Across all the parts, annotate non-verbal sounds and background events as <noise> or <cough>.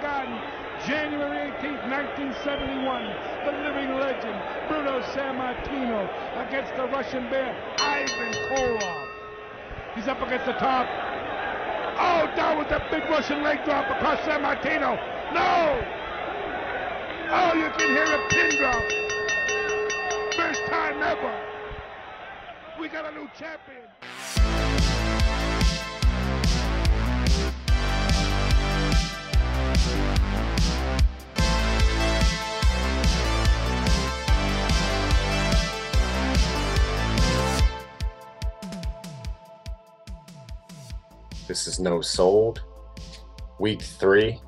Dragon. January 18th, 1971, the living legend, Bruno Sammartino, against the Russian bear, Ivan Koloff. He's up against the top. Oh, down with that big Russian leg drop across Sammartino. No! Oh, you can hear a pin drop. First time ever. We got a new champion. This is No Sold, week three,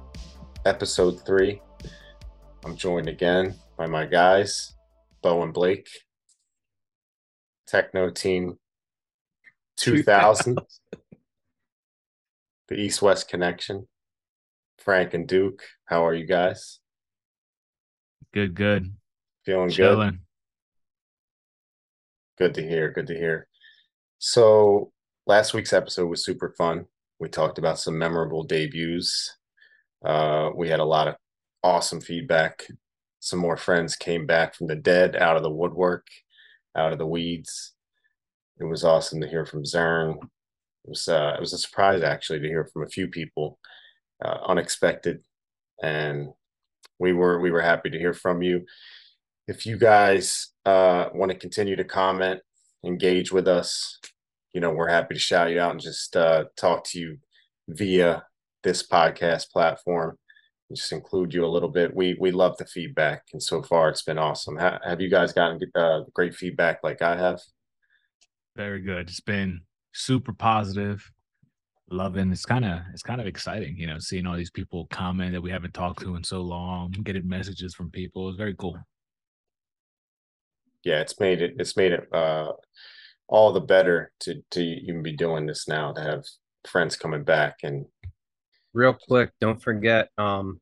episode three. I'm joined again by my guys, Bo and Blake, Techno Team 2000, <laughs> the East West Connection, Frank and Duke. How are you guys? Good, good. Feeling good? Good to hear. Good to hear. So, last week's episode was super fun. We talked about some memorable debuts. Uh, we had a lot of awesome feedback. Some more friends came back from the dead, out of the woodwork, out of the weeds. It was awesome to hear from Zern. It was uh, it was a surprise actually to hear from a few people, uh, unexpected, and we were we were happy to hear from you. If you guys uh, want to continue to comment, engage with us, you know, we're happy to shout you out and just uh, talk to you via this podcast platform. Just include you a little bit. We we love the feedback, and so far it's been awesome. Ha- have you guys gotten uh, great feedback like I have? Very good. It's been super positive. Loving. It's kind of it's kind of exciting, you know, seeing all these people comment that we haven't talked to in so long, getting messages from people. It's very cool. Yeah, it's made it. It's made it uh, all the better to to even be doing this now. To have friends coming back and real quick, don't forget, um,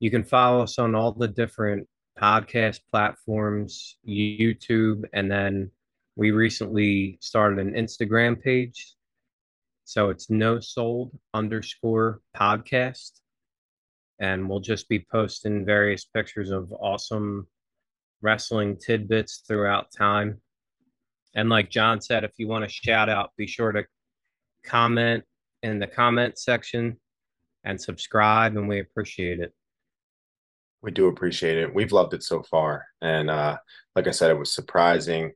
you can follow us on all the different podcast platforms, YouTube, and then we recently started an Instagram page. So it's no sold underscore podcast. And we'll just be posting various pictures of awesome wrestling tidbits throughout time. And like John said, if you want to shout out, be sure to comment in the comment section and subscribe, and we appreciate it. we do appreciate it. We've loved it so far, and uh, like I said, it was surprising,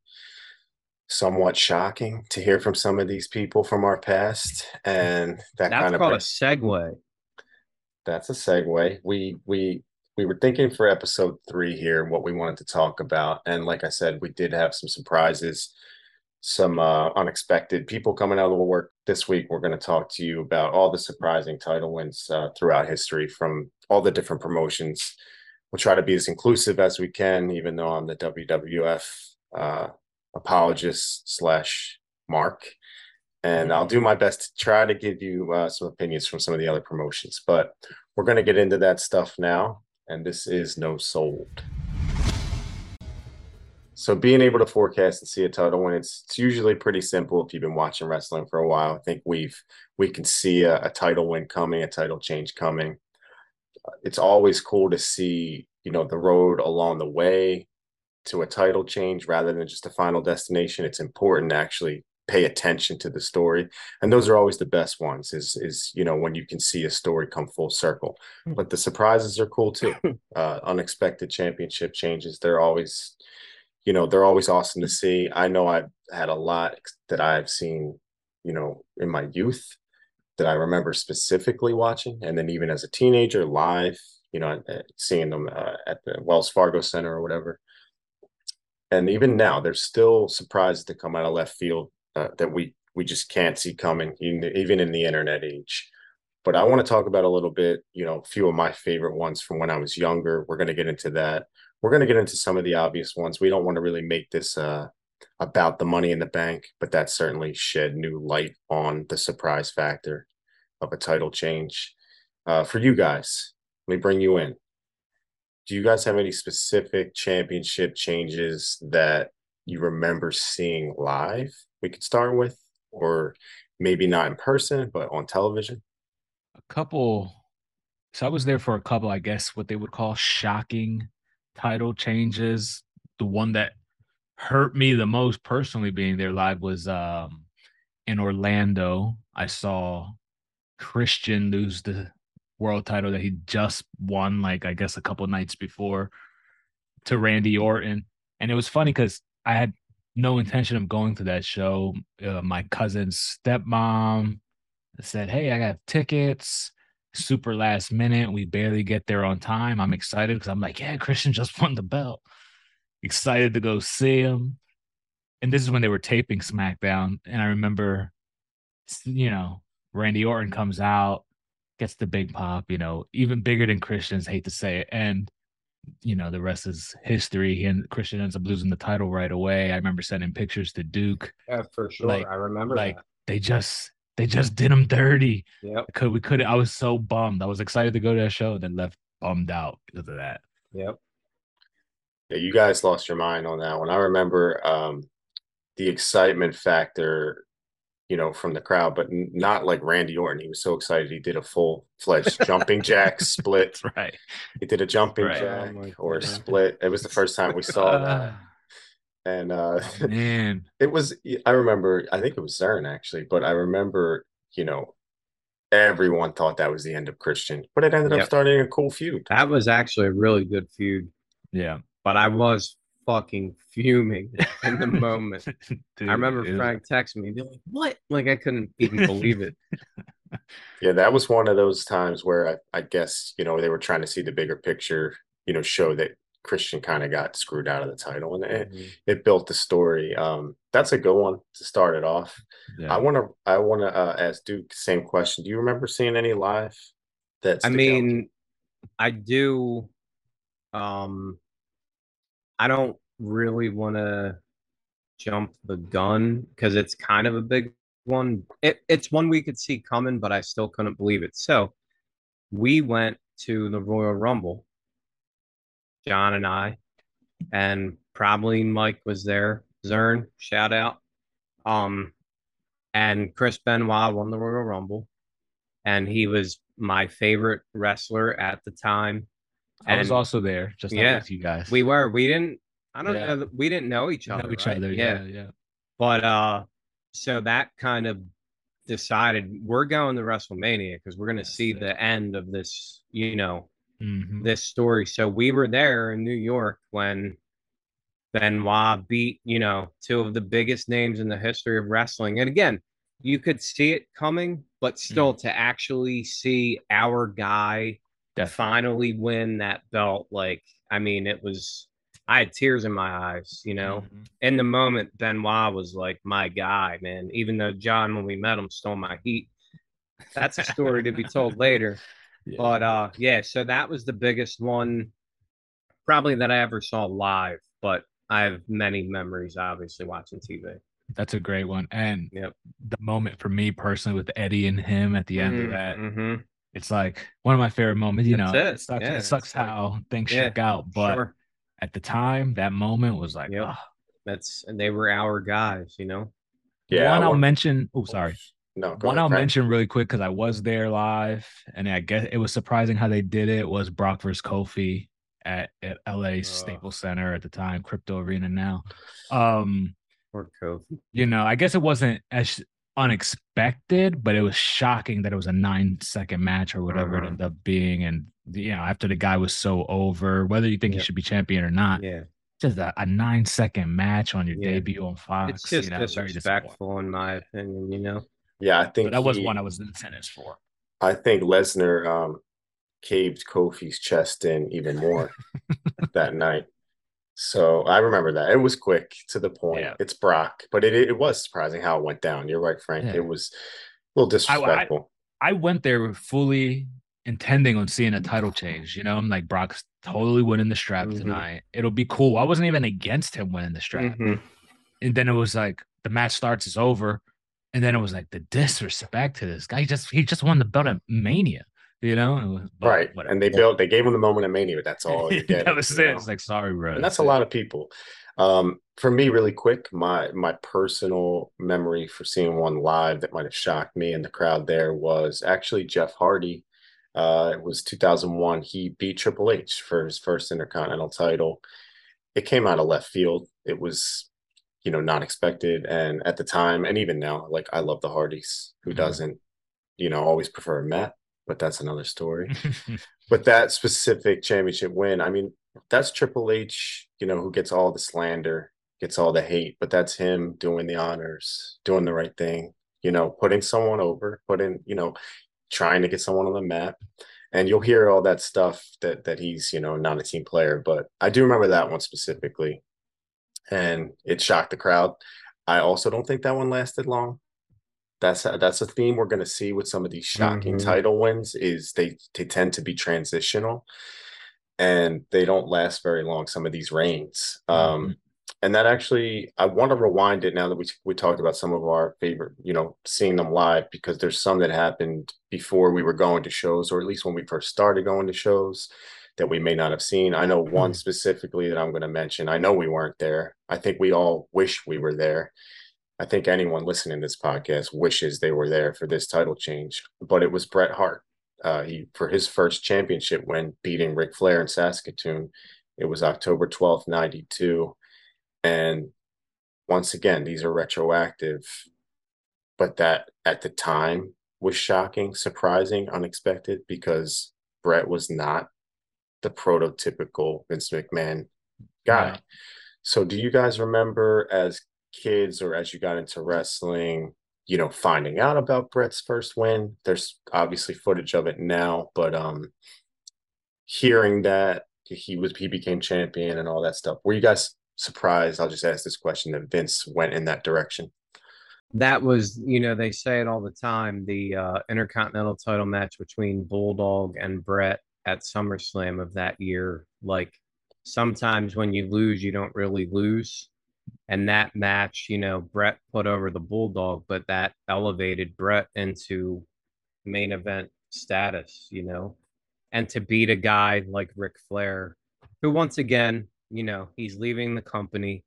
somewhat shocking to hear from some of these people from our past, and that That's kind of called a segue. that's a segue. We we we were thinking for episode three here what we wanted to talk about, and like I said, we did have some surprises, some uh, unexpected people coming out of the work this week. We're going to talk to you about all the surprising title wins uh, throughout history from all the different promotions. We'll try to be as inclusive as we can, even though I'm the WWF uh, apologist slash Mark and I'll do my best to try to give you uh, some opinions from some of the other promotions. But we're going to get into that stuff now, and this is no sold. So being able to forecast and see a title win, it's, it's usually pretty simple if you've been watching wrestling for a while. I think we've we can see a, a title win coming, a title change coming. It's always cool to see you know the road along the way to a title change rather than just a final destination. It's important to actually pay attention to the story and those are always the best ones is is you know when you can see a story come full circle. But the surprises are cool too. <laughs> Uh unexpected championship changes they're always you know they're always awesome to see. I know i've had a lot that i've seen you know in my youth that i remember specifically watching and then even as a teenager live you know seeing them uh, at the wells fargo center or whatever. And even now there's still surprises that come out of left field uh, that we we just can't see coming even, in the internet age. But i want to talk about a little bit you know a few of my favorite ones from when i was younger. We're going to get into that. We're going to get into some of the obvious ones. We don't want to really make this uh, about the money in the bank but that certainly shed new light on the surprise factor of a title change. Uh, for you guys let me bring you in. Do you guys have any specific championship changes that you remember seeing live we could start with or maybe not in person but on television A couple So I was there for a couple, I guess, what they would call shocking title changes. The one that hurt me the most personally being there live was um in Orlando. I saw Christian lose the world title that he just won, like I guess a couple nights before to Randy Orton. And it was funny because I had no intention of going to that show. Uh, my cousin's stepmom said, Hey, I got tickets. Super last minute. We barely get there on time. I'm excited because I'm like, Yeah, Christian just <laughs> won the belt. Excited to go see him. And this is when they were taping SmackDown. And I remember, you know, Randy Orton comes out, gets the big pop, you know, even bigger than Christian's, hate to say it. And you know, the rest is history. He and Christian ends up losing the title right away. I remember sending pictures to Duke. Yeah, for sure. Like- I remember Like that. they just they just did him dirty. Yep. Could we could I was so bummed. I was excited to go to that show and then left bummed out because of that. Yep. Yeah, you guys lost your mind on that one. I remember um, the excitement factor, you know, from the crowd, but n- not like Randy Orton. He was so excited he did a full fledged jumping jack split. That's <laughs> right. He did a jumping Right. jack Oh or a split. It was the first time we <laughs> saw that, and uh, Oh, man. <laughs> it was. I remember. I think it was Zern actually, but I remember. You know, everyone thought that was the end of Christian, but it ended up starting a cool feud. That was actually a really good feud, Yeah. but I was fucking fuming in the moment. <laughs> Dude, I remember it Frank texting me, be like, "What?" Like I couldn't even <laughs> believe it. Yeah, that was one of those times where I, I guess, you know, they were trying to see the bigger picture, you know, show that Christian kind of got screwed out of the title and it, Mhm. it built the story. Um, that's a good one to start it off. Yeah. I want to, I want to uh, ask Duke the same question. Do you remember seeing any live? That's I mean, I do. Um, I don't really want to jump the gun because it's kind of a big one. It, it's one we could see coming, but I still couldn't believe it. So we went to the Royal Rumble, John and I, and probably Mike was there. Zern, shout out. Um, and Chris Benoit won the Royal Rumble, and he was my favorite wrestler at the time. I was also there, just Yeah. with you guys. We were. We didn't. I don't Yeah. know. We didn't know each know other. each right? other. Yeah. Yeah, yeah. But uh, so that kind of decided we're going to WrestleMania because we're going to see yes. the end of this. You know, Mhm. this story. So we were there in New York when Benoit beat, you know, two of the biggest names in the history of wrestling. And again, you could see it coming, but still to actually see our guy Definitely. finally win that belt, like, I mean, it was, I had tears in my eyes, you know. Mhm. In the moment, Benoit was like my guy, man. Even though John, when we met him, stole my heat. That's a story to be told later. <laughs> Yeah. But uh yeah, so that was the biggest one probably that I ever saw live, but I have many memories obviously watching TV. That's a great one. And Yep. the moment for me personally with Eddie and him at the end of that, hmm it's like one of my favorite moments. You That's know, it. it sucks, Yeah, it sucks it's like- how things Yeah, shook out, but sure. at the time, that moment was like, Yep. ah. That's and they were our guys, you know. Yeah, I one I'll want- mention. Oh, sorry. no, go One ahead, I'll Frank. mention really quick because I was there live, and I guess it was surprising how they did it. Was Brock versus Kofi at, at LA Ugh. Staples Center at the time, Crypto Arena now. Um, Or Kofi. you know, I guess it wasn't as unexpected, but it was shocking that it was a nine second match or whatever it Mhm. ended up being. And you know, after the guy was so over, whether you think Yep. he should be champion or not, Yeah. just a, a nine second match on your Yeah. debut on Fox. It's just you know, very disrespectful in my opinion, you know. Yeah, I think But that was he- one I was in tennis for. I think Lesnar um, caved Kofi's chest in even more <laughs> that night. So I remember that. It was quick to the point. Yeah. It's Brock, but it it was surprising how it went down. You're right, Frank. Yeah. It was a little disrespectful. I went there fully intending on seeing a title change. You know, I'm like Brock's totally winning the strap Mhm. tonight. It'll be cool. I wasn't even against him winning the strap. Mhm. And then it was like the match starts, it's over. And then it was like the disrespect to this guy. He just he just won the belt at Mania, you know? Right. whatever. And they built they gave him the moment of mania, but that's all <laughs> that was it. It's like sorry, bro. and that's a lot of people. Um, for me, really quick, my my personal memory for seeing one live that might have shocked me and the crowd there was actually Jeff Hardy Uh, it was 2001. He beat Triple H for his first Intercontinental title. It came out of left field. It was, you know, not expected. And at the time, and even now, like I love the Hardys. Who mm-hmm. doesn't? You know, always prefer Matt, but that's another story. <laughs> but that specific championship win, I mean, that's Triple H. You know, who gets all the slander, gets all the hate, but that's him doing the honors, doing the right thing. You know, putting someone over, putting, you know, trying to get someone on the map. And you'll hear all that stuff that that he's, you know, not a team player. But I do remember that one specifically. And it shocked the crowd. I also don't think that one lasted long. That's a, that's a theme we're going to see with some of these shocking mm-hmm. title wins is they they tend to be transitional and they don't last very long some of these reigns. Um, mm-hmm. Um, and that actually i want to rewind it now that we, we talked about some of our favorite you know seeing them live because there's some that happened before we were going to shows or at least when we first started going to shows that we may not have seen i know one hmm. specifically that i'm going to mention i know we weren't there i think we all wish we were there i think anyone listening to this podcast wishes they were there for this title change but it was bret hart uh, he for his first championship when beating Ric Flair in Saskatoon. It was October 12th, 92 and once again, these are retroactive, but that at the time was shocking, surprising, unexpected because Bret was not the prototypical Vince McMahon guy. Yeah. So, do you guys remember as kids or as you got into wrestling, you know, finding out about Bret's first win? There's obviously footage of it now, but um, hearing that he was he became champion and all that stuff. Were you guys surprised, I'll just ask this question, that Vince went in that direction. That was, you know, they say it all the time the uh, Intercontinental title match between Bulldog and Bret at SummerSlam of that year. Like sometimes when you lose, you don't really lose. And that match, you know, Bret put over the Bulldog, but that elevated Bret into main event status, you know, and to beat a guy like Ric Flair, who once again you know, he's leaving the company.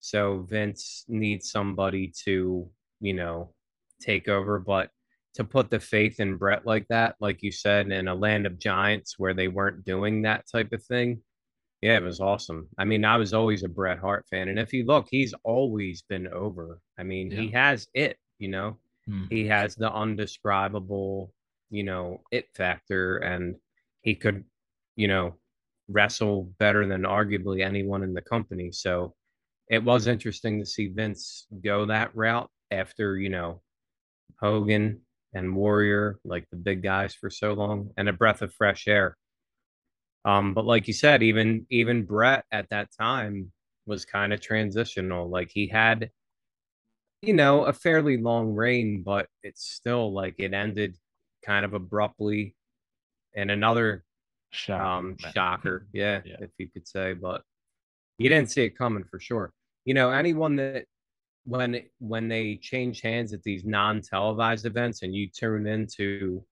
So Vince needs somebody to, you know, take over. But to put the faith in Bret like that, like you said, in a land of giants where they weren't doing that type of thing, yeah, it was awesome. I mean, I was always a Bret Hart fan. And if you look, he's always been over. I mean, yeah. he has it, you know, hmm. he has the undescribable, you know, it factor. And he could, you know, wrestle better than arguably anyone in the company. So it was interesting to see Vince go that route after, you know, Hogan and Warrior, like the big guys for so long, and a breath of fresh air. Um, but like you said, even even Bret at that time was kind of transitional. Like he had, you know, a fairly long reign, but it's still like it ended kind of abruptly. And another Shocker, um, shocker, yeah, yeah, if you could say, but you didn't see it coming for sure. You know, anyone that when when they change hands at these non-televised events and you tune into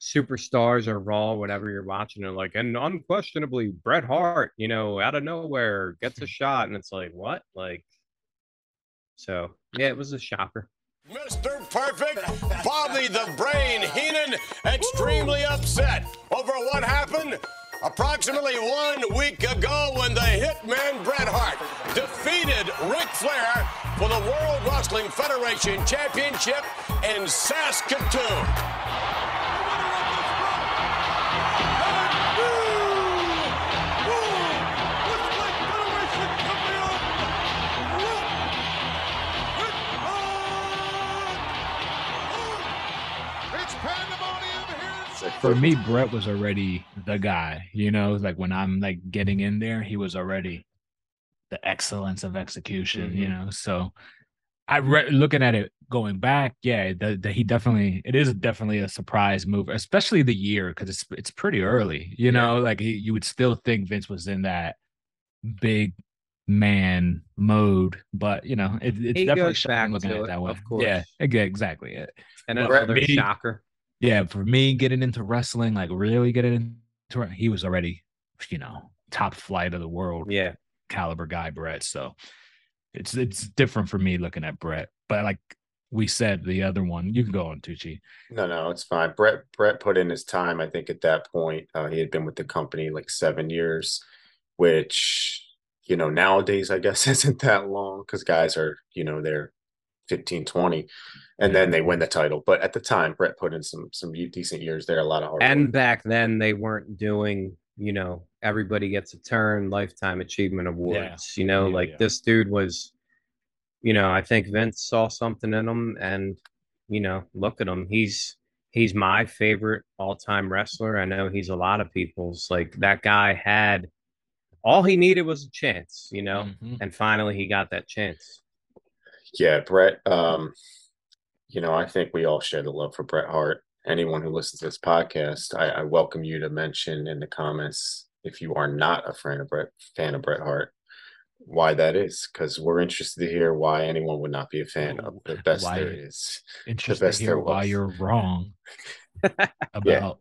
superstars or raw whatever you're watching and like and unquestionably bret hart you know out of nowhere gets a <laughs> shot and it's like what like so yeah it was a shocker Mr. Perfect, Bobby the Brain Heenan, extremely upset over what happened approximately one week ago when the hitman Bret Hart defeated Ric Flair for the World Wrestling Federation Championship in Saskatoon. For me, Bret was already the guy. You know, like when I'm like getting in there, he was already the excellence of execution. Mm-hmm. You know, so I re- looking at it going back, yeah, the, the, he definitely it is definitely a surprise move, especially the year because it's it's pretty early. You know, like he, you would still think Vince was in that big man mode, but you know, it, it's he definitely shocking looking at it that way. Of course, yeah, exactly it. And another me, shocker yeah, for me getting into wrestling, like really getting into it, he was already, you know, top flight of the world. Yeah. Caliber guy, Bret. So it's it's different for me looking at Bret. But like we said the other one. You can go on Tucci. No, no, it's fine. Bret Bret put in his time. I think at that point uh, he had been with the company like seven years, which you know nowadays I guess <laughs> isn't that long because guys are you know they're 15, 20, and then they win the title. But at the time, Bret put in some some decent years there. A lot of hard. And work. back then, they weren't doing, you know, everybody gets a turn, lifetime achievement awards. You know, Yeah, like yeah. this dude was, you know, I think Vince saw something in him, and you know, look at him. He's he's my favorite all time wrestler. I know he's a lot of people's. Like that guy had all he needed was a chance, you know, Mhm. and finally he got that chance. Yeah, Bret. Um, you know, I think we all share the love for Bret Hart. Anyone who listens to this podcast, I, I welcome you to mention in the comments if you are not a fan of Bret, fan of Bret Hart, why that is, because we're interested to hear why anyone would not be a fan of the best Why- there is. Interested best to hear there why you're wrong <laughs> about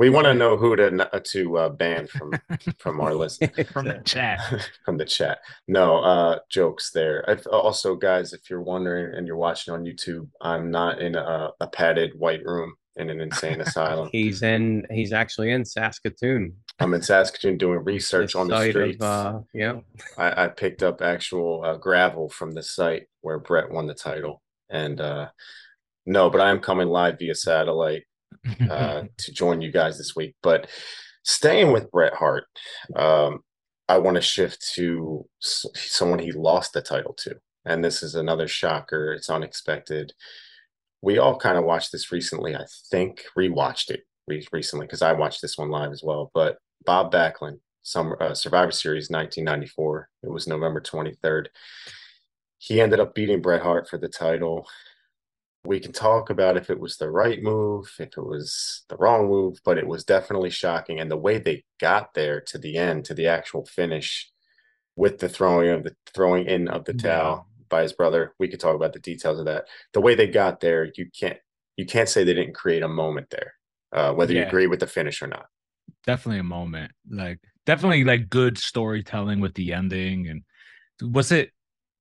We want to know who to uh, to uh, ban from <laughs> from our list. from the <laughs> chat. from the chat. No, uh, jokes there. I've, also, guys, if you're wondering and you're watching on YouTube, I'm not in a, a padded white room in an insane asylum. <laughs> He's in. He's actually in Saskatoon. I'm in Saskatoon doing research on the streets. Of, uh, yeah. I, I picked up actual uh, gravel from the site where Bret won the title, and uh, no, but I am coming live via satellite uh, <laughs> to join you guys this week. But staying with Bret Hart, um, I want to shift to someone he lost the title to. And this is another shocker. It's unexpected. We all kind of watched this recently, I think, rewatched it re- recently because I watched this one live as well. But Bob Backlund, some uh, Survivor Series 1994, it was November 23rd. He ended up beating Bret Hart for the title we can talk about if it was the right move, if it was the wrong move, but it was definitely shocking. And the way they got there to the end, to the actual finish, with the throwing of the throwing in of the Yeah. towel by his brother, we could talk about the details of that. The way they got there, you can't you can't say they didn't create a moment there, uh, whether you agree with the finish or not. definitely a moment. Like definitely like good storytelling with the ending. And was it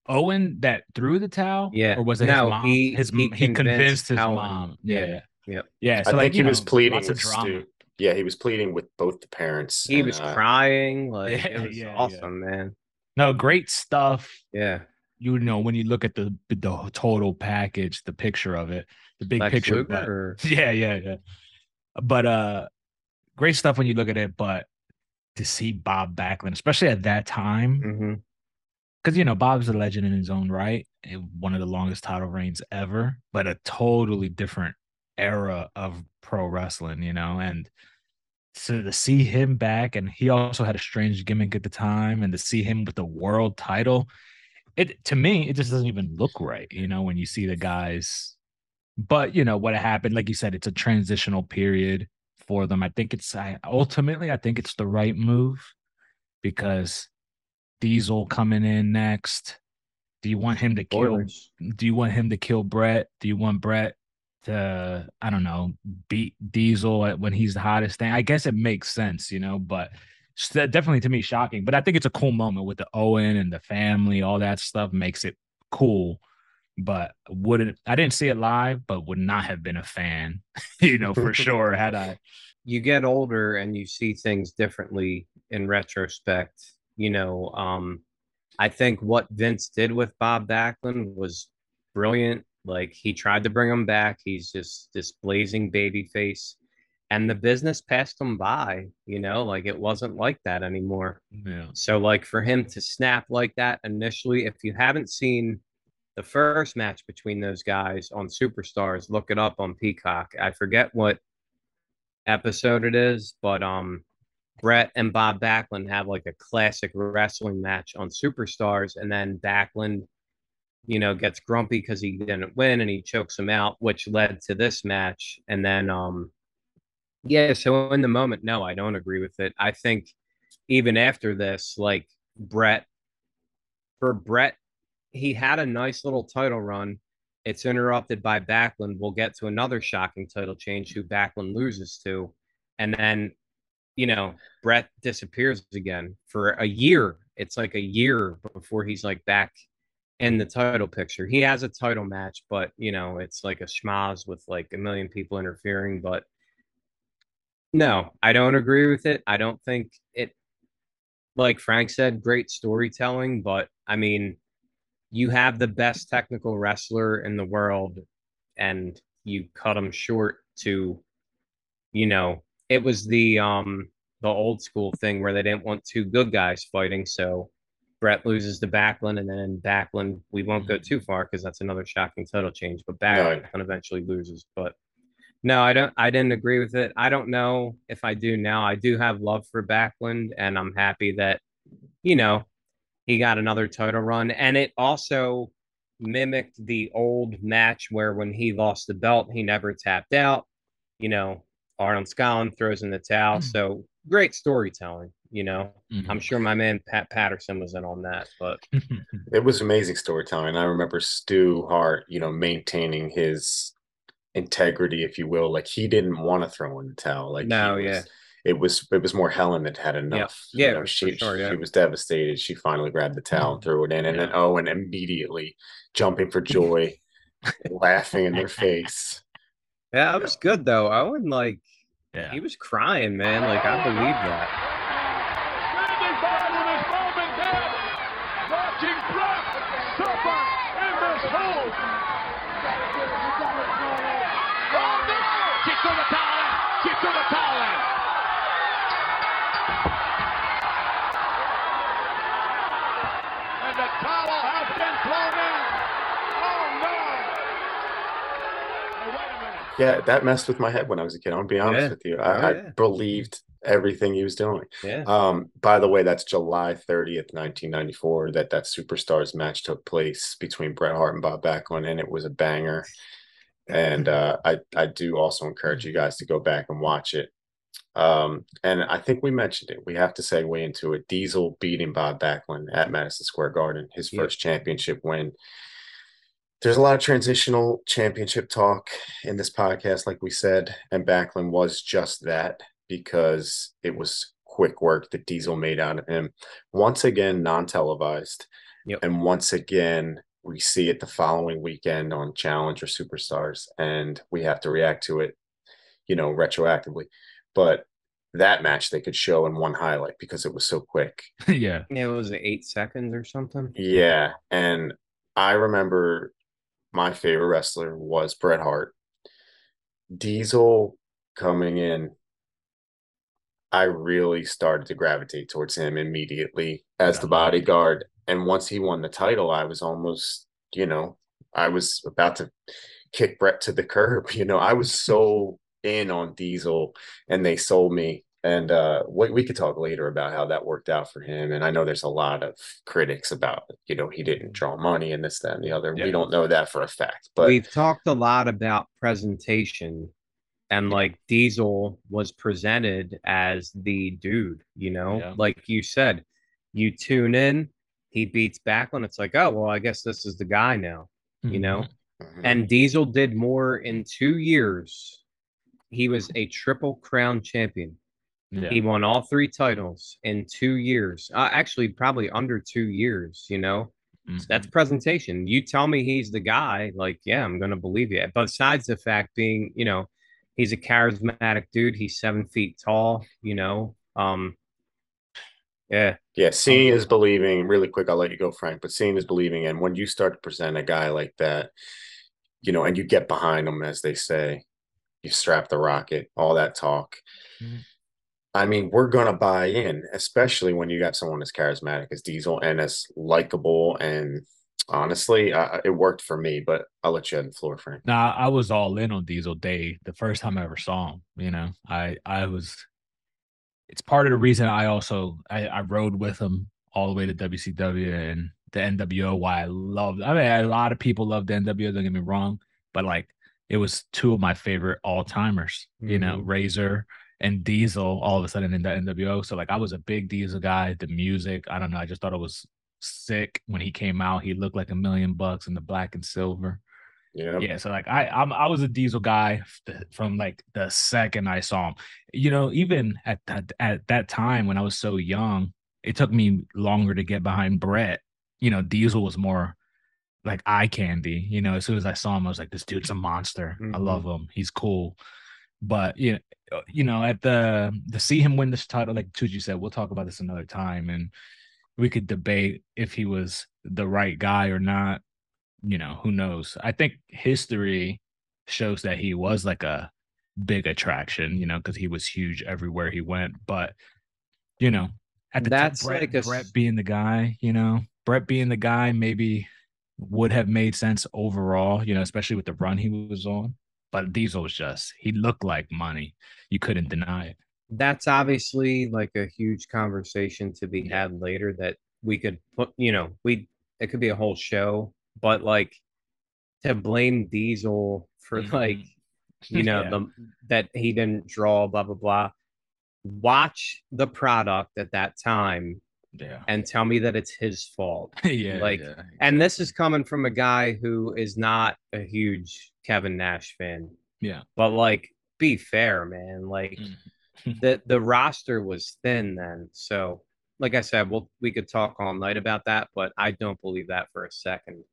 Owen that threw the towel? Yeah. Or was it No, his mom? he- his he he, convinced, convinced his Helen. mom. Yeah. Yeah. Yep. Yeah. So I like, think he you was pleading lots of with drama. Stu. Yeah, he was pleading with both the parents. He and, was uh, crying. <laughs> Like Yeah, it was yeah, yeah. awesome, man. No, great stuff. Yeah. You know, when you look at the the total package, the picture of it, the big Lex picture. But- or- <laughs> yeah, yeah, yeah. But uh great stuff when you look at it, but to see Bob Backlund, especially at that time, Mhm. Because you know Bob's a legend in his own right, eh, one of the longest title reigns ever, but a totally different era of pro wrestling, you know, and so to see him back, and he also had a strange gimmick at the time, and to see him with the world title, it to me it just doesn't even look right, you know, when you see the guys. But you know what happened, like you said, it's a transitional period for them. I think it's I ultimately I think it's the right move because Diesel coming in next. Do you want him to kill? Do you want him to kill Bret? Do you want Bret to I don't know beat Diesel at- when he's the hottest thing? I guess it makes sense, you know, but definitely to me shocking. But I think it's a cool moment with the Owen and the family, all that stuff makes it cool. But wouldn't I didn't see it live, but would not have been a fan, <laughs> you know, for <laughs> sure had I. you get older and you see things differently in retrospect. You know, um, I think what Vince did with Bob Backlund was brilliant. Like he tried to bring him back. He's just this blazing baby face. And the business passed him by, you know, like it wasn't like that anymore. Yeah. So, like for him to snap like that initially, if you haven't seen the first match between those guys on Superstars, look it up on Peacock. I forget what episode it is, but um, Bret and Bob Backlund have like a classic wrestling match on Superstars, and then Backlund, you know, gets grumpy because he didn't win and he chokes him out, which led to this match. And then um, yeah, so in the moment, no, I don't agree with it. I think even after this, like Bret, for Bret, he had a nice little title run. It's interrupted by Backlund. We'll get to another shocking title change who Backlund loses to. And then, you know, Bret disappears again for a year. It's like a year before he's like back in the title picture. He has a title match, but you know, it's like a schmaz with like a million people interfering. But no, I don't agree with it. I don't think it like Frank said, great storytelling, but I mean, you have the best technical wrestler in the world and you cut him short to you know, it was the um the old school thing where they didn't want two good guys fighting, so Bret loses to Backlund, and then Backlund, we won't go too far because that's another shocking title change. But Backlund no. eventually loses. But no, I don't. I didn't agree with it. I don't know if I do now. I do have love for Backlund, and I'm happy that you know he got another title run, and it also mimicked the old match where when he lost the belt, he never tapped out. You know, Arnold Skaaland throws in the towel. Mm-hmm. So great storytelling. You know, mm-hmm. I'm sure my man Pat Patterson was in on that, but <laughs> it was amazing storytelling. I remember Stu Hart, you know, maintaining his integrity, if you will. Like he didn't want to throw in the towel. Like no, was, yeah. It was it was more Helen that had enough. Yeah, yeah you know, she sure, yeah. she was devastated. She finally grabbed the towel and mm-hmm. threw it in, and yeah. then Owen immediately jumping for joy, <laughs> laughing in their face. Yeah, it was good though. Owen like yeah. He was crying, man. Like I believe that. Yeah, that messed with my head when I was a kid. I'm gonna be honest yeah. with you. I, oh, yeah. I, believed everything he was doing. Yeah. Um, by the way, that's July 30th, 1994, that that superstars match took place between Bret Hart and Bob Backlund, and it was a banger. And <laughs> uh, I I do also encourage you guys to go back and watch it. Um, and I think we mentioned it. We have to segue into it. Diesel beating Bob Backlund at Madison Square Garden, his first championship win there's a lot of transitional championship talk in this podcast, like we said, and Backlund was just that because it was quick work that Diesel made out of him. Once again, non televised. Yep. And once again, we see it the following weekend on Challenger Superstars, and we have to react to it, you know, retroactively. But that match they could show in one highlight because it was so quick. yeah. <laughs> Yeah, it was eight seconds or something. Yeah. And I remember my favorite wrestler was Bret Hart. Diesel coming in, I really started to gravitate towards him immediately as yeah. the bodyguard. And once he won the title, I was almost, you know, I was about to kick Bret to the <laughs> curb. You know, I was so in on Diesel and they sold me and uh, we, we could talk later about how that worked out for him. And I know there's a lot of critics about, you know, he didn't draw money and this, that, and the other. Yeah. We don't know that for a fact, but we've talked a lot about presentation and like Diesel was presented as the dude, you know, yeah. like you said, you tune in, he beats Backlund. It's like, oh, well, I guess this is the guy now, mm-hmm. you know, mm-hmm. and Diesel did more in two years. He was a triple crown champion yeah. He won all three titles in two years. Uh, actually, probably under two years. You know, mm-hmm. that's presentation. You tell me he's the guy, like, yeah, I'm gonna believe you. Besides the fact being, you know, he's a charismatic dude. He's seven feet tall. You know, um, yeah, yeah. Seeing um, is believing. Really quick, I'll let you go, Frank. But seeing is believing, and when you start to present a guy like that, you know, and you get behind him, as they say, you strap the rocket, all that talk. Mm-hmm I mean, we're gonna buy in, especially when you got someone as charismatic as Diesel and as likable. And honestly, uh, it worked for me. But I'll let you have the floor, Frank. Nah, I was all in on Diesel Day the first time I ever saw him. You know, I I was. It's part of the reason I also I, I rode with him all the way to WCW and the NWO. Why I loved. I mean, a lot of people love the NWO. Don't get me wrong, but like it was two of my favorite all timers. Mm-hmm. You know, mm-hmm. Razor and Diesel all of a sudden in the NWO. So like I was a big Diesel guy. The music, I don't know, I just thought it was sick when he came out. He looked like a million bucks in the black and silver. Yeah. Yeah. So like I I'm I was a Diesel guy from like the second I saw him. You know, even at that at that time when I was so young, it took me longer to get behind Bret. You know, Diesel was more like eye candy. You know, as soon as I saw him, I was like, this dude's a monster. I Mhm. love him. He's cool. But you know, uh, you know, at the to see him win this title, like Tucci said, we'll talk about this another time, and we could debate if he was the right guy or not. You know, who knows? I think history shows that he was like a big attraction, you know, because he was huge everywhere he went. But you know, at the That's time, Bret, like a Bret being the guy, you know, Bret being the guy maybe would have made sense overall, you know, especially with the run he was on. But Diesel was just he looked like money. You couldn't deny it. That's obviously like a huge conversation to be had later that we could put, you know, we it could be a whole show, but like to blame Diesel for Mhm. like, you know, <laughs> Yeah. the that he didn't draw, blah blah blah. Watch the product at that time Yeah. and tell me that it's his fault. <laughs> yeah. Like, yeah, And this is coming from a guy who is not a huge Kevin Nash fan. Yeah. But like, be fair, man. Like Mm. <laughs> the the roster was thin then. So like I said, we'll we could talk all night about that, but I don't believe that for a second.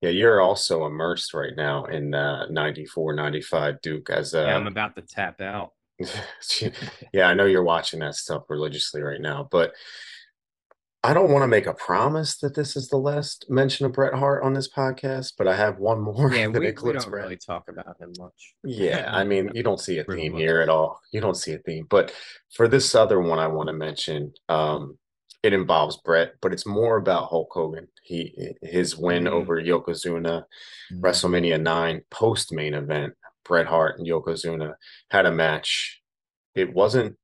Yeah, you're also immersed right now in uh, 94, 95 Duke as a. Yeah, I'm about to tap out. <laughs> yeah, I know you're watching that stuff religiously right now, but I don't want to make a promise that this is the last mention of Bret Hart on this podcast, but I have one more Yeah, <laughs> that we, we don't Bret. really talk about him much. Yeah, <laughs> I mean, you don't see a theme here at all. You don't see a theme. But for this other one I want to mention, um, it involves Bret, but it's more about Hulk Hogan. He his win Mhm. over Yokozuna, Mhm. WrestleMania 9 post main event. Bret Hart and Yokozuna had a match. It wasn't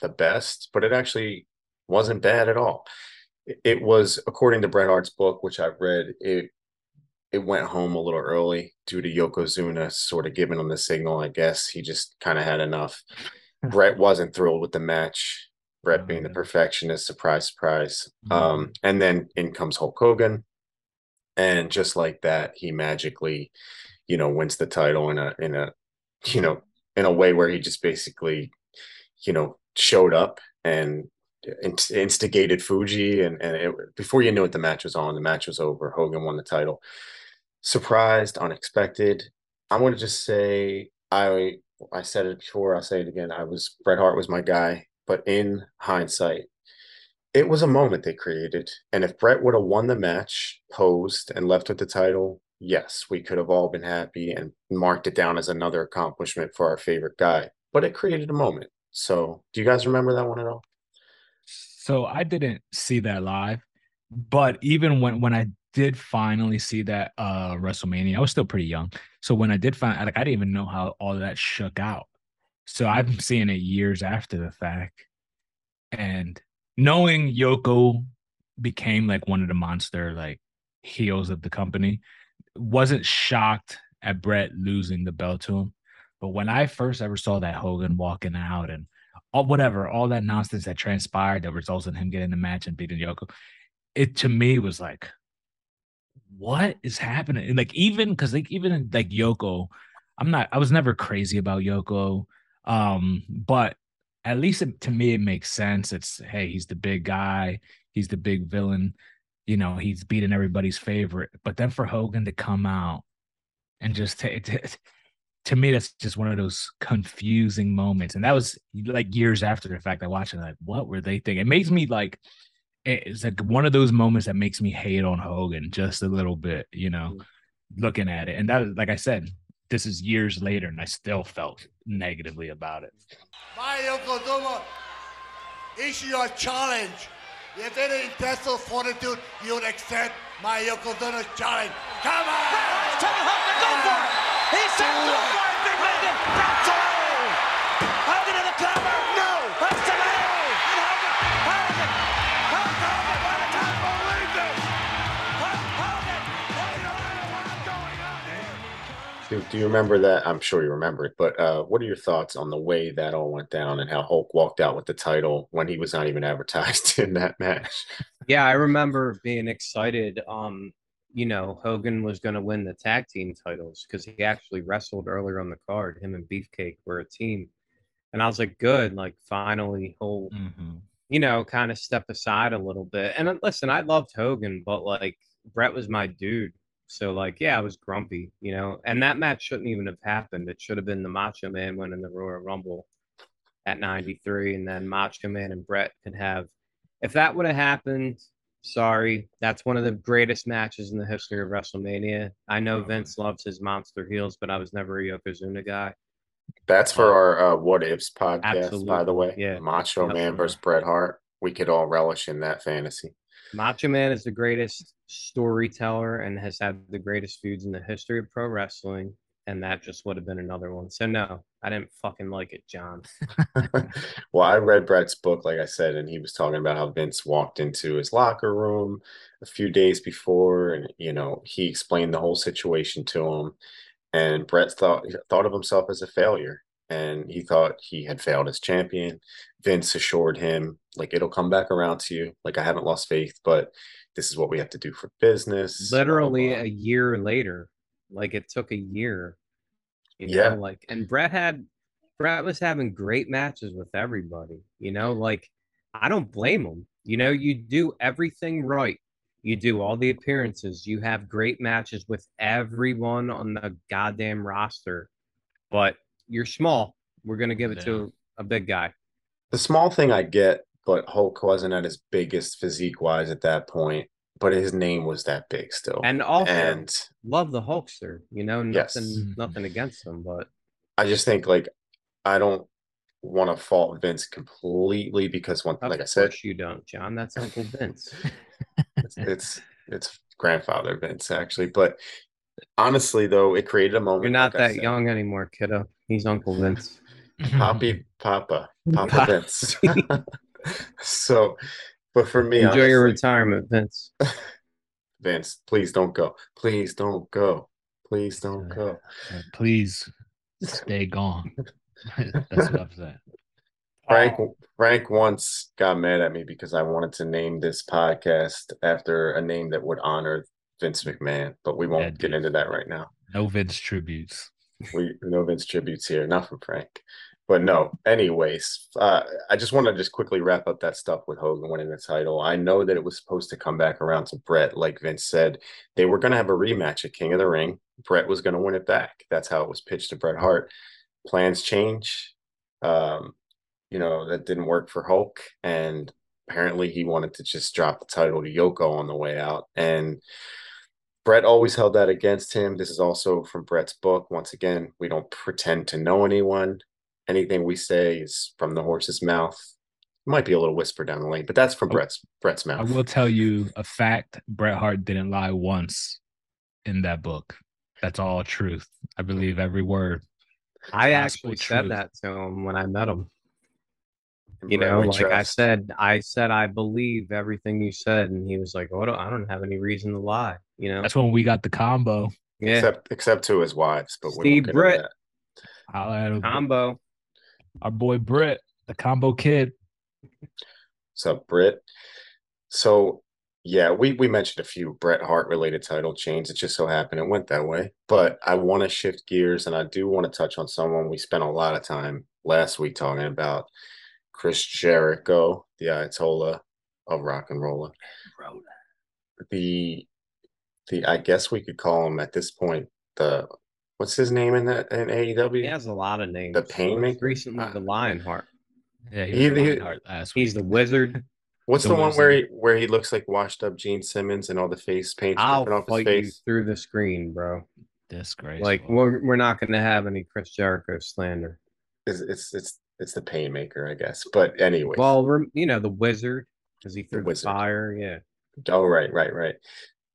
the best, but it actually wasn't bad at all. It- was, according to Bret Hart's book, which I've read, it it went home a little early due to Yokozuna sort of giving him the signal. I guess he just kind of had enough. <laughs> Bret wasn't thrilled with the match. Bret Oh, being the perfectionist, surprise, surprise. Mhm. Um, and then in comes Hulk Hogan, and just like that, he magically, you know, wins the title in a in a, you know, in a way where he just basically, you know, showed up and instigated Fuji, and and it, before you knew it, the match was on. The match was over. Hogan won the title. Surprised, unexpected. I want to just say I I said it before. I'll say it again. I was Bret Hart was my guy, but in hindsight, it was a moment they created. And if Bret would have won the match, posed, and left with the title, yes, we could have all been happy and marked it down as another accomplishment for our favorite guy. But it created a moment. So, do you guys remember that one at all? So I didn't see that live, but even when when I did finally see that uh WrestleMania, I was still pretty young. So when I did find like I didn't even know how all that shook out. So I'm seeing it years after the fact. And knowing Yoko became like one of the monster like heels of the company, wasn't shocked at Bret losing the belt to him. But when I first ever saw that Hogan walking out and all whatever, all that nonsense that transpired that results in him getting the match and beating Yoko, it to me was like, what is happening? And, Like even because like even like Yoko, I'm not. I was never crazy about Yoko, um, but at least it, to me it makes sense. It's hey, he's the big guy, he's the big villain. You know, he's beating everybody's favorite. But then for Hogan to come out and just ta- ta- to me, that's just one of those confusing moments. And that was like years after the fact. I watched it, like, what were they thinking? It makes me like, it's like one of those moments that makes me hate on Hogan just a little bit, you know, mm-hmm. looking at it. And that, like I said, this is years later, and I still felt negatively about it. My Yokozuna issue your challenge. If any intestinal fortitude, you would accept my Yokozuna challenge. Come on! Do, do you remember that? I'm sure you remember it, but uh, what are your thoughts on the way that all went down and how Hulk walked out with the title when he was not even <laughs> advertised in that match? Yeah, I remember being excited. Um, you know, Hogan was going to win the tag team titles because he actually wrestled earlier on the card. Him and Beefcake were a team, and I was like, good, like finally he'll, Mm-hmm. you know, kind of step aside a little bit. And uh, listen, I loved Hogan, but like Bret was my dude. So like, yeah, I was grumpy, you know. And that match shouldn't even have happened. It should have been the Macho Man winning the Royal Rumble at 93, and then Macho Man and Bret could have. If that would have happened, sorry, that's one of the greatest matches in the history of WrestleMania. I know Vince loves his monster heels, but I was never a Yokozuna guy. That's for our uh, what ifs podcast, by the way. yeah. Macho Man versus Bret Hart. We could all relish in that fantasy. Macho Man is the greatest storyteller and has had the greatest feuds in the history of pro wrestling. And that just would have been another one. So no, I didn't fucking like it, John. <laughs> <laughs> well, I read Bret's book, like I said, and he was talking about how Vince walked into his locker room a few days before, and you know, he explained the whole situation to him. And Bret thought thought of himself as a failure, and he thought he had failed as champion. Vince assured him, like, it'll come back around to you. Like, I haven't lost faith, but this is what we have to do for business. blah, Literally blah. a year later. Like it took a year. You know, Yeah. like and Bret had Bret was having great matches with everybody. You know, like I don't blame him. You know, you do everything right. You do all the appearances. You have great matches with everyone on the goddamn roster. But you're small. We're gonna give it to a big guy. The small thing I get, but Hulk wasn't at his biggest physique wise at that point, but his name was that big still. And also and love the Hulkster. You know, Yes. nothing mm-hmm. nothing against him, but I just think like I don't want to fault Vince completely because one of like I said, you don't, John. That's Uncle Vince. <laughs> it's, it's it's grandfather Vince actually, but honestly though, it created a moment. You're not like that young anymore, kiddo. He's Uncle Vince. Poppy <laughs> Papa Papa Vince. <laughs> so, but for me, Enjoy your retirement, Vince. <laughs> Vince, please don't go. Please don't go. Please don't go. Uh, Please stay gone. That's what I'm saying. Frank Frank once got mad at me because I wanted to name this podcast after a name that would honor Vince McMahon, but we won't Yeah, get into that right now. No Vince tributes. We no Vince tributes here, not from Frank. But no, anyways, uh, I just want to just quickly wrap up that stuff with Hogan winning the title. I know that it was supposed to come back around to Bret, like Vince said. They were going to have a rematch at King of the Ring. Bret was going to win it back. That's how it was pitched to Bret Hart. Plans change. Um, you know, that didn't work for Hulk. And apparently he wanted to just drop the title to Yoko on the way out. And Bret always held that against him. This is also from Bret's book. Once again, we don't pretend to know anyone. Anything we say is from the horse's mouth. It Might be a little whisper down the lane, but that's from. Bret's Bret's mouth. I will tell you a fact Bret Hart didn't lie once in that book. That's all truth. I believe every word. I Gospel actually said truth. that to him when I met him. And You know, we like I said, I said I believe everything you said, and he was like, "Oh, I don't have any reason to lie." You know, That's when we got the combo. yeah, except except to his wives, but we Steve won't get into Brett. that. Holla at him. combo. Our boy Britt, the combo kid. What's up, Britt? So yeah, we we mentioned a few Bret Hart related title chains. It just so happened it went that way. But I want to shift gears and I do want to touch on someone we spent a lot of time last week talking about Chris Jericho, the Ayatollah of rock and roller. The the I guess we could call him at this point the what's his name in that in AEW? He has a lot of names. The Painmaker? Recently, the uh, Lionheart. Yeah, He- he was he- Lionheart last week. He's the wizard. What's The the one Wizard. where he where he looks like washed up Gene Simmons and all the face paint I'll dripping off his fight you face? through the screen, bro. disgraceful. Like we're we're not going to have any Chris Jericho slander. It's it's it's it's the painmaker, I guess. But anyway. Well, we're you know the wizard because he threw the, wizard. fire. Yeah, oh right, right, right.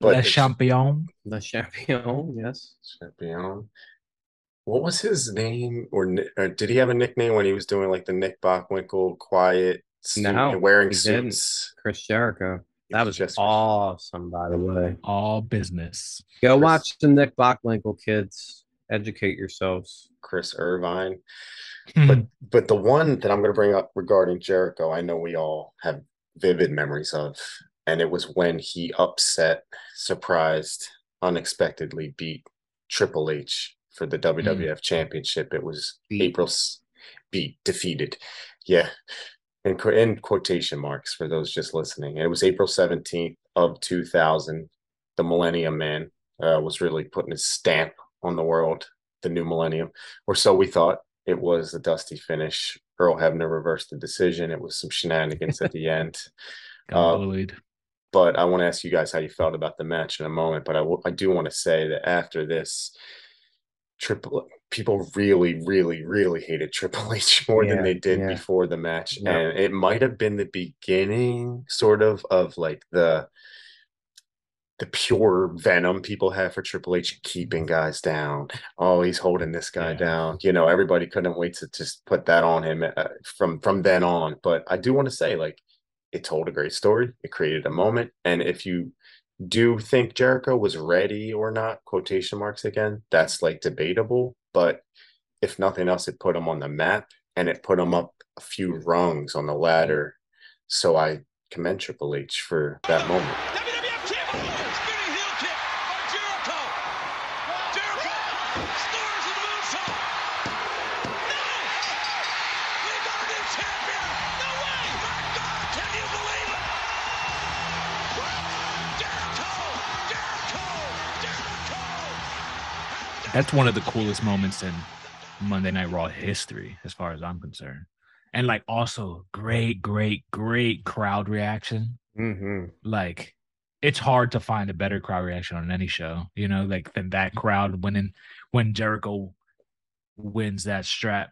Le Champion. the champion. Yes. Champion. What was his name? Or, or did he have a nickname when he was doing like the Nick Bockwinkel quiet, suit, No, and wearing he didn't. suits? Chris Jericho. That was Just- awesome, by the way. All business. Go Chris- watch the Nick Bockwinkel kids. Educate yourselves. Chris Irvine. But but the one that I'm going to bring up regarding Jericho, I know we all have vivid memories of, and it was when he upset, surprised, unexpectedly beat Triple H for the WWF Championship. It was Beat. April's beat defeated, yeah, in in quotation marks for those just listening. It was April 17th of 2000. the Millennium Man uh, was really putting his stamp on the world, the new millennium, or so we thought. It was a dusty finish. Earl Hebner reversed the decision. It was some shenanigans at the end. <laughs> Got Uh, bullied. but I want to ask you guys how you felt about the match in a moment. But I, w- I do want to say that after this, Triple people really, really, really hated Triple <laughs> H more Yeah, than they did yeah. before the match, Yeah. and it might have been the beginning, sort of, of like the the pure venom people have for Triple H keeping guys down. Oh, he's holding this guy Yeah. down. You know, everybody couldn't wait to just put that on him uh, from from then on. But I do want to say, like, it told a great story. It created a moment, and if you do think Jericho was ready or not, quotation marks again, that's like debatable. But if nothing else, it put him on the map and it put him up a few rungs on the ladder. So I commend Triple H for that moment. That's one of the coolest moments in Monday Night Raw history, as far as I'm concerned. And like also great, great, great crowd reaction. hmm Like it's hard to find a better crowd reaction on any show, you know, like than that crowd winning when Jericho wins that strap.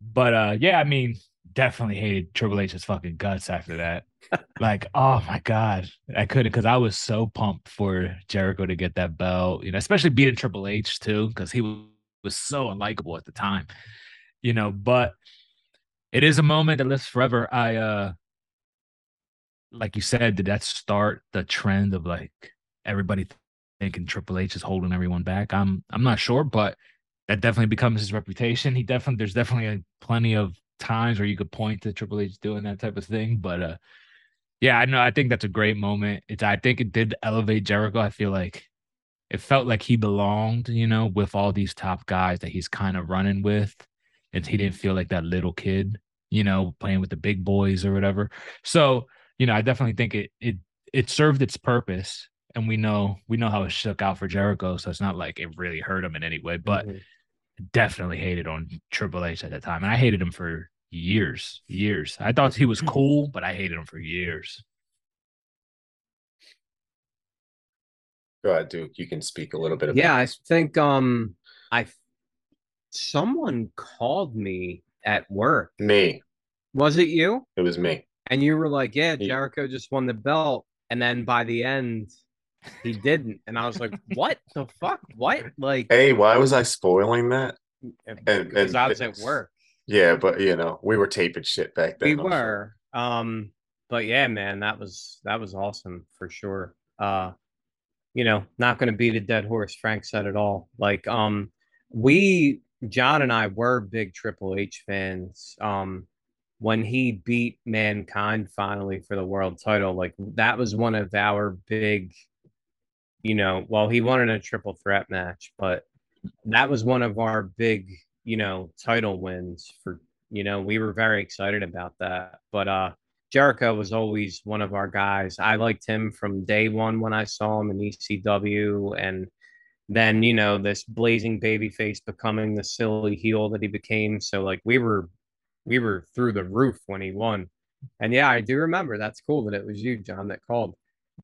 But uh yeah, I mean, definitely hated Triple H's fucking guts after that. <laughs> like, oh my god, I couldn't because I was so pumped for Jericho to get that belt, you know, especially beating Triple H too, because he was, so unlikable at the time, you know. But it is a moment that lives forever. I uh, like you said, did that start the trend of like everybody thinking Triple H is holding everyone back? I'm I'm not sure, but that definitely becomes his reputation. He definitely there's definitely a, plenty of times where you could point to Triple H doing that type of thing, but uh yeah, I know I think that's a great moment. It's I think it did elevate Jericho. I feel like it felt like he belonged, you know, with all these top guys that he's kind of running with. And he didn't feel like that little kid, you know, playing with the big boys or whatever. So, you know, I definitely think it it it served its purpose. And we know we know how it shook out for Jericho. So it's not like it really hurt him in any way, but Mhm. Definitely hated on Triple H at that time. And I hated him for years, years. I thought he was cool, but I hated him for years. Go ahead, Duke. You can speak a little bit about Yeah, I think um I someone called me at work. me. Was it you? It was me. And you were like, "Yeah, Yeah. Jericho just won the belt." And then by the end, he didn't. And I was like, "What the fuck? What?" Like Hey, why was I spoiling that? because I was at work. Yeah, but you know, we were taping shit back then. We were. Um, but yeah, man, that was that was awesome for sure. Uh, you know, not gonna beat a dead horse, Frank said it all. Like, um, we John and I were big Triple H fans. Um, when he beat Mankind finally for the world title, like that was one of our big, you know, well, he won in a triple threat match, but that was one of our big, you know, title wins for, you know, we were very excited about that. But uh Jericho was always one of our guys. I liked him from day one when I saw him in ECW and then, you know, this blazing baby face becoming the silly heel that he became. So like we were we were through the roof when he won. And yeah, I do remember. That's cool that it was you, John, that called.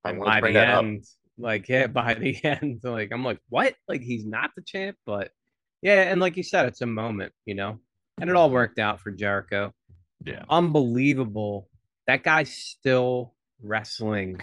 I And to by bring the that up. end, like yeah, by the <laughs> end, like I'm like, what? Like he's not the champ, but yeah, and like you said, it's a moment, you know, and it all worked out for Jericho. Yeah. Unbelievable. That guy's still wrestling.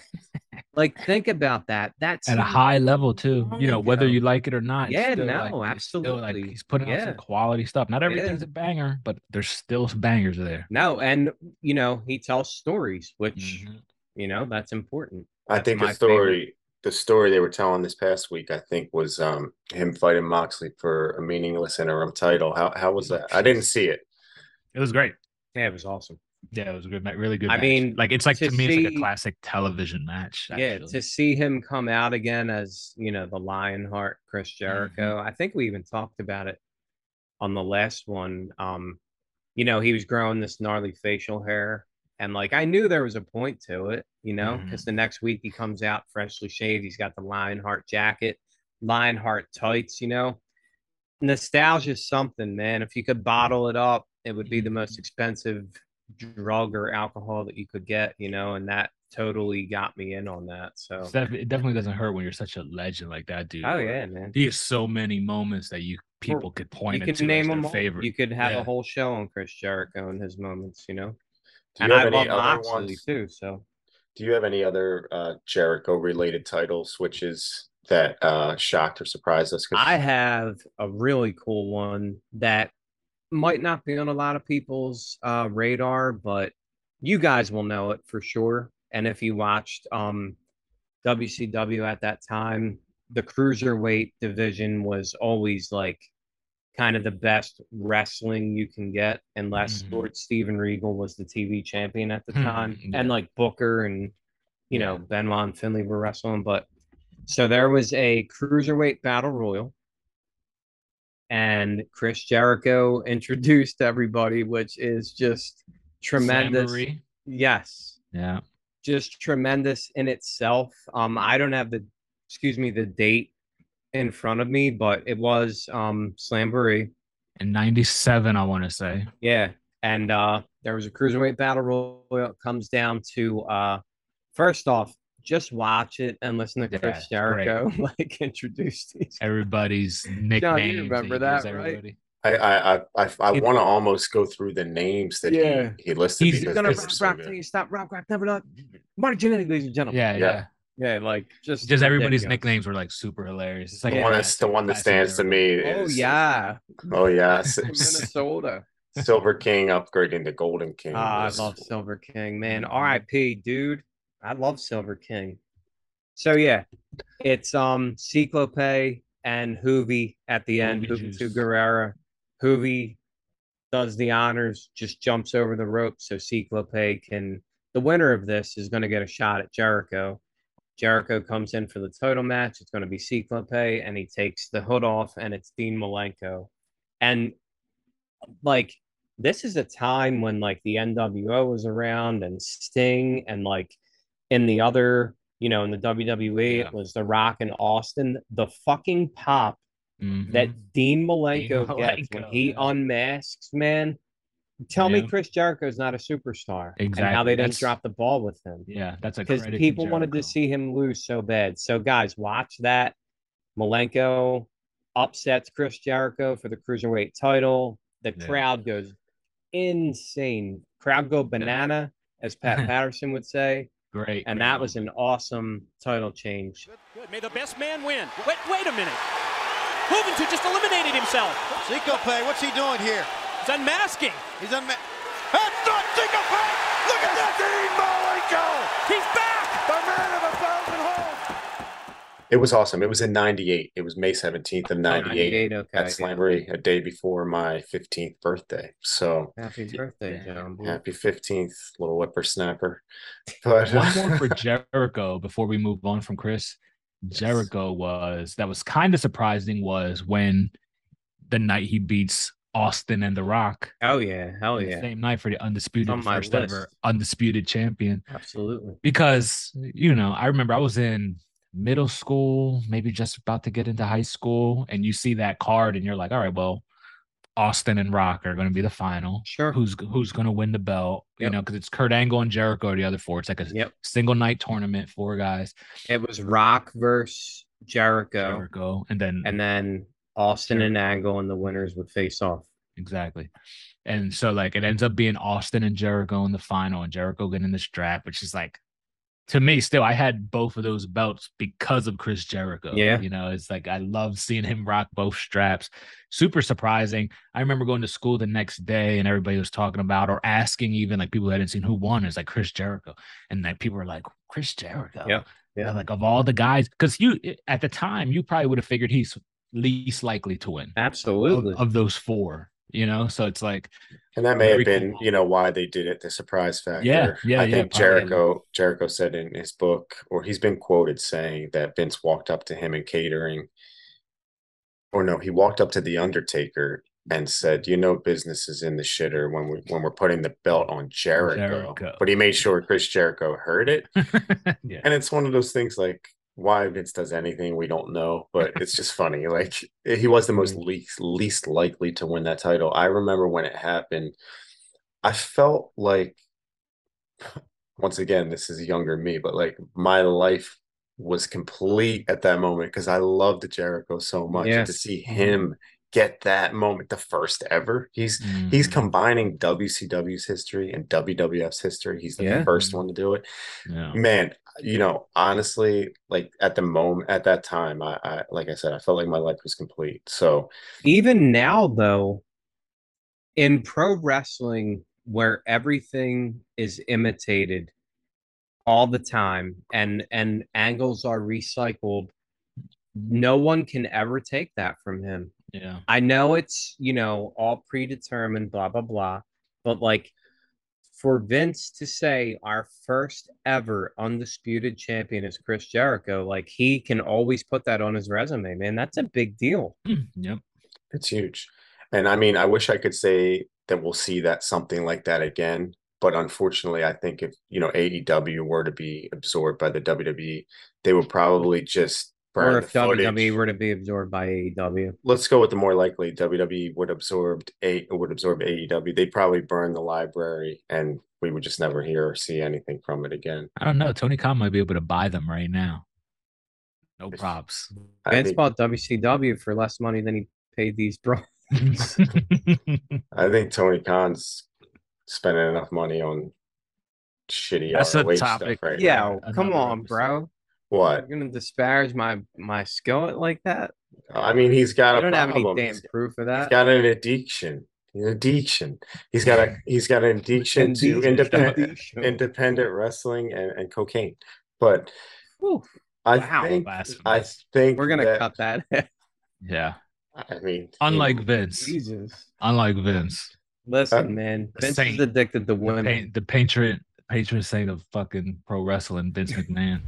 like, think about that. That's At a high level too. You know, long whether you like it or not. Yeah, still, no, like, it's still, like, absolutely. he's putting out some quality stuff. Not everything's Yeah. a banger, but there's still some bangers there. no, and you know, he tells stories, which Mhm. you know, that's important. I think my story favorite. Story, the story they were telling this past week, I think was um him fighting Moxley for a meaningless interim title. How how was that? I didn't see it. It was great. Yeah, it was awesome. Yeah, it was a good, ma- really good. I match. mean, like it's like to, to me, it's like a classic television match. Yeah, to see him come out again as you know the Lionheart Chris Mm-hmm. Jericho. I think we even talked about it on the last one. Um, you know, he was growing this gnarly facial hair, And like I knew there was a point to it, you know, mm-hmm. because the next week he comes out freshly shaved. He's got the Lionheart jacket, Lionheart tights, you know. Nostalgia's something, man. If you could bottle it up, it would be the most mm-hmm. expensive drug or alcohol that you could get, you know, and that totally got me in on that. So It definitely doesn't hurt when you're such a legend like that, dude. oh yeah, man. He has so many moments that you people could point You can name them all. favorite. You could have Yeah. a whole show on Chris Jericho and his moments, you know. Do and you I have love any other Moxley ones? too. So Do you have any other uh, Jericho related title switches that uh, shocked or surprised us? I have a really cool one that might not be on a lot of people's uh, radar, but you guys will know it for sure. And if you watched um, WCW at that time, the cruiserweight division was always like kind of the best wrestling you can get, unless Mhm. Lord Steven Regal was the TV champion at the Hmm, time, and like Booker and you know. Benoit and Finlay were wrestling. But so there was a cruiserweight battle royal, and Chris Jericho introduced everybody, which is just tremendous. Yes, Yeah. just tremendous in itself. Um, I don't have the, excuse me, the date in front of me, but it was um Slamboree. In 97, I want to say. Yeah, and uh, there was a cruiserweight battle royal. It comes down to uh, first off, just watch it and listen to Yeah, Chris it's Jericho <laughs> like introduce these. Everybody's nicknames. John, you remember that, right? I I I I, I want to almost go through the names that Yeah. he, he listed He's gonna they rock, were so rock good. till you stop, rock, rock, never not. Marty Jannetty, ladies and gentlemen. Yeah, Yeah. yeah. Yeah, like just Just everybody's ridiculous. nicknames were like super hilarious. It's like the one that's the one that stands to Jericho. me Oh yeah, oh yeah <laughs> Minnesota. Silver King upgrading to Golden King. Ah, I love Silver King, man. Mhm. R.I.P. Dude, I love Silver King. So yeah, it's um Cyclope and Juvi at the end. Juvi Juvi to. Guerrera. Juvi does the honors, just jumps over the rope so Cyclope can. The winner of this is going to get a shot at Jericho. Jericho comes in for the title match. It's going to be Cyclope, and he takes the hood off, and it's Dean Malenko. And like this is a time when like the NWO was around and Sting and like in the other, you know, in the WWE, Yeah. it was The Rock and Austin. The fucking pop Mhm. that Dean Malenko Dean gets when he yeah. unmasks, man. Tell me Yeah. Chris Jericho's not a superstar. And how they didn't That's- drop the ball with him yeah, that's a because credit to people wanted to see him lose so bad. So, guys, watch that. Malenko upsets Chris Jericho for the cruiserweight title. The Yeah. crowd goes insane. Crowd go banana, as Pat <laughs> Patterson would say. Great. And great that was an awesome title change. Good, good. May the best man win. Wait, wait a minute. Juventud just eliminated himself. Cyclope, what's he doing here? He's unmasking. He's on. That's not Cyclope! Look at that! Dean Malenko! He's back. The man of a thousand homes! It was awesome. It was in '98. It was May 17th of '98 okay. at Slamboree, a day before my 15th birthday. So Happy birthday, John. Happy 15th, little whippersnapper. <laughs> But One more for <laughs> Jericho before we move on from Chris. Jericho was that was kind of surprising was when the night he beats Austin and The Rock. Oh yeah, hell yeah, Same night for the undisputed first ever undisputed champion. absolutely. Because you know, I remember I was in middle school, maybe just about to get into high school, and you see that card and you're like, all right, well, Austin and Rock are going to be the final. Sure. Who's who's going to win the belt? You know, because it's Kurt Angle and Jericho are the other four. It's like a Yep. single night tournament, four guys. It was Rock versus Jericho, Jericho, and then and then Austin and Angle, and the winners would face off. exactly. And so like it ends up being Austin and Jericho in the final, and Jericho getting the strap, which is like to me still I had both of those belts because of Chris Jericho. Yeah. You know, it's like I love seeing him rock both straps. Super surprising. I remember going to school the next day and everybody was talking about or asking even like people who hadn't seen who won. It's like Chris Jericho. And like people were like, Chris Jericho. Yeah. Yeah. Like of all the guys, because you at the time you probably would have figured he's least likely to win of, Absolutely. of those four, you know. So it's like And that may have been, cool. you know, why they did it, the surprise factor. Yeah, yeah, I yeah, think probably. Jericho Jericho said in his book, or he's been quoted saying that Vince walked up to him in catering, or no, he walked up to the Undertaker and said, "You know, business is in the shitter when we when we're putting the belt on Jericho." Jericho. But he made sure Chris Jericho heard it, <laughs> yeah. and it's one of those things like why Vince does anything we don't know, but <laughs> it's just funny. Like he was the most least least likely to win that title. I remember when it happened, I felt like <sighs> once again, this is younger me, but like my life was complete at that moment because I loved Jericho so much. And to see him get that moment, the first ever, he's he's Mhm. combining WCW's history and WWF's history. He's the Yeah. first one to do it yeah. man you know honestly like at the moment at that time I, I like i said i felt like my life was complete so even now though in pro wrestling where everything is imitated all the time and and angles are recycled no one can ever take that from him Yeah. i know it's you know all predetermined blah blah blah but like for Vince to say our first ever undisputed champion is Chris Jericho, like he can always put that on his resume, man. That's a big deal. <clears throat> Yep. it's huge and i mean i wish i could say that we'll see that something like that again but unfortunately i think if you know aew were to be absorbed by the wwe they would probably just burn Or the if WWE footage. were to be absorbed by AEW. let's go with the more likely WWE would absorb a would absorb AEW. They'd probably burn the library and we would just never hear or see anything from it again. I don't know. Tony Khan might be able to buy them right now. No props. I Vince think, bought WCW for less money than he paid these <laughs> bro. I think Tony Khan's spending enough money on shitty That's a topic. stuff right Yeah, now. Come on, episode. bro. What? You're gonna disparage my my skill like that? I mean, he's got I a don't have any problem. damn He's- proof of he's that. got an addiction. An addiction. He's got a <laughs> he's got an addiction to independent independent wrestling and, and cocaine. But Whew. I Wow. think I think We're gonna that- cut that. <laughs> yeah. I mean, Unlike Vince. Jesus. Unlike Vince. Listen, Uh, man. Vince saint. is addicted to The, women. pa- the patriot patron saint of fucking pro wrestling, Vince McMahon.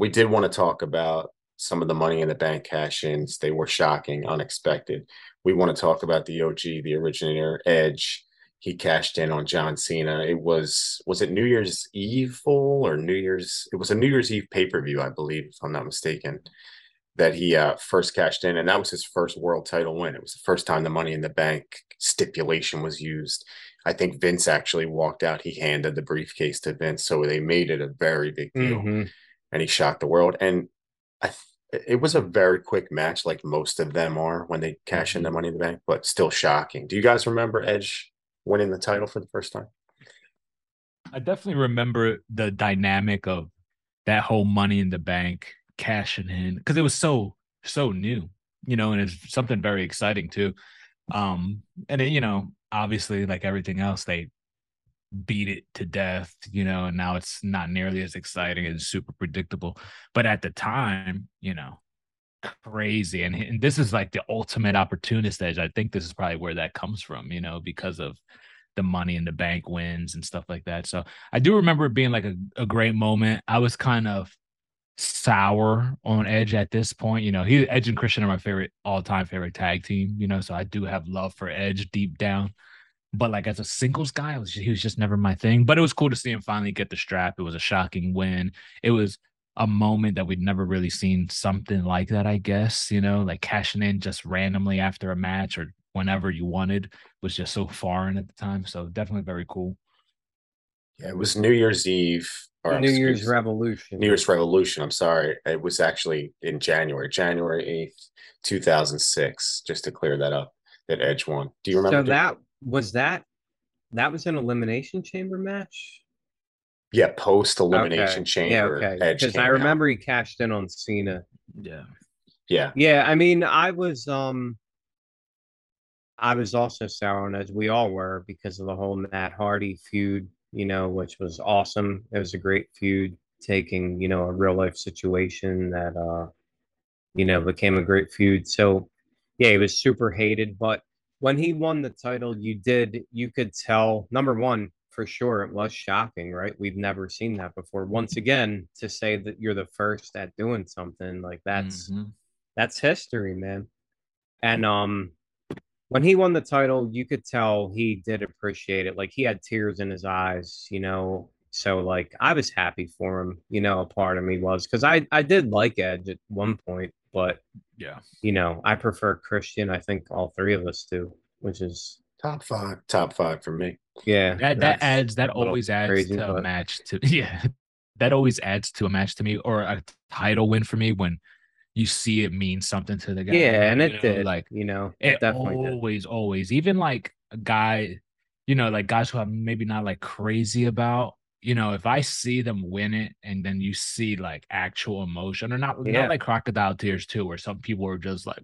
We did want to talk about some of the money in the bank cash ins. They were shocking, unexpected. We want to talk about the OG, the originator, Edge. He cashed in on John Cena. It was was it New Year's Eve full or New Year's? It was a New Year's Eve pay per view, I believe, if I'm not mistaken. That he uh, first cashed in, and that was his first world title win. It was the first time the Money in the Bank stipulation was used. I think Vince actually walked out. He handed the briefcase to Vince, so they made it a very big deal Mhm. And he shocked the world. And I, it was a very quick match, like most of them are when they cash in the Money in the Bank, but still shocking. Do you guys remember Edge winning the title for the first time? I definitely remember the dynamic of that whole money in the bank cashing in because it was so so new, you know, and it's something very exciting too. Um, and it, you know, obviously, like everything else, they beat it to death, you know, and now it's not nearly as exciting and super predictable. But at the time, you know, crazy. And, and this is like the ultimate opportunist edge. I think this is probably where that comes from, you know, because of the money in the bank wins and stuff like that. So I do remember it being like a, a great moment. I was kind of sour on Edge at this point. You know, he Edge and Christian are my favorite all-time favorite tag team, you know, so I do have love for Edge deep down. But like as a singles guy, was, he was just never my thing. But it was cool to see him finally get the strap. It was a shocking win. It was a moment that we'd never really seen something like that, I guess, you know, like cashing in just randomly after a match or whenever you wanted was just so foreign at the time. So definitely very cool. Yeah, it was New Year's Eve or New Year's excuse- Revolution. New Year's Revolution. I'm sorry. It was actually in January, January 8th, 2006, just to clear that up, that Edge won. Do you remember? So doing- that was that. That was an elimination chamber match. yeah, post elimination Okay. chamber. Yeah, okay. Because came I out. remember he cashed in on Cena. Yeah. Yeah. Yeah, I mean, I was um, I was also sour on Edge. We all were because of the whole Matt Hardy feud, you know, which was awesome. It was a great feud, taking you know a real life situation that uh, you know, became a great feud. So yeah, he was super hated, but when he won the title, you did you could tell number one for sure it was shocking, right? We've never seen that before. Once again, to say that you're the first at doing something like that's Mhm. that's history, man. And um, when he won the title, you could tell he did appreciate it. Like he had tears in his eyes, you know. So like I was happy for him, you know. A part of me was because I I did like Edge at one point, but Yeah. you know I prefer Christian. I think all three of us do, which is Top five, top five for me. yeah. That that adds that always adds crazy, to a match to <laughs> yeah. That always adds to a match to me or a title win for me when you see it mean something to the guy. Yeah, and you it know, did. like you know, it it definitely did. always, always, even like a guy, you know, like guys who I'm maybe not like crazy about. You know, if I see them win it and then you see like actual emotion or not, Yeah. not like crocodile tears too, where some people are just like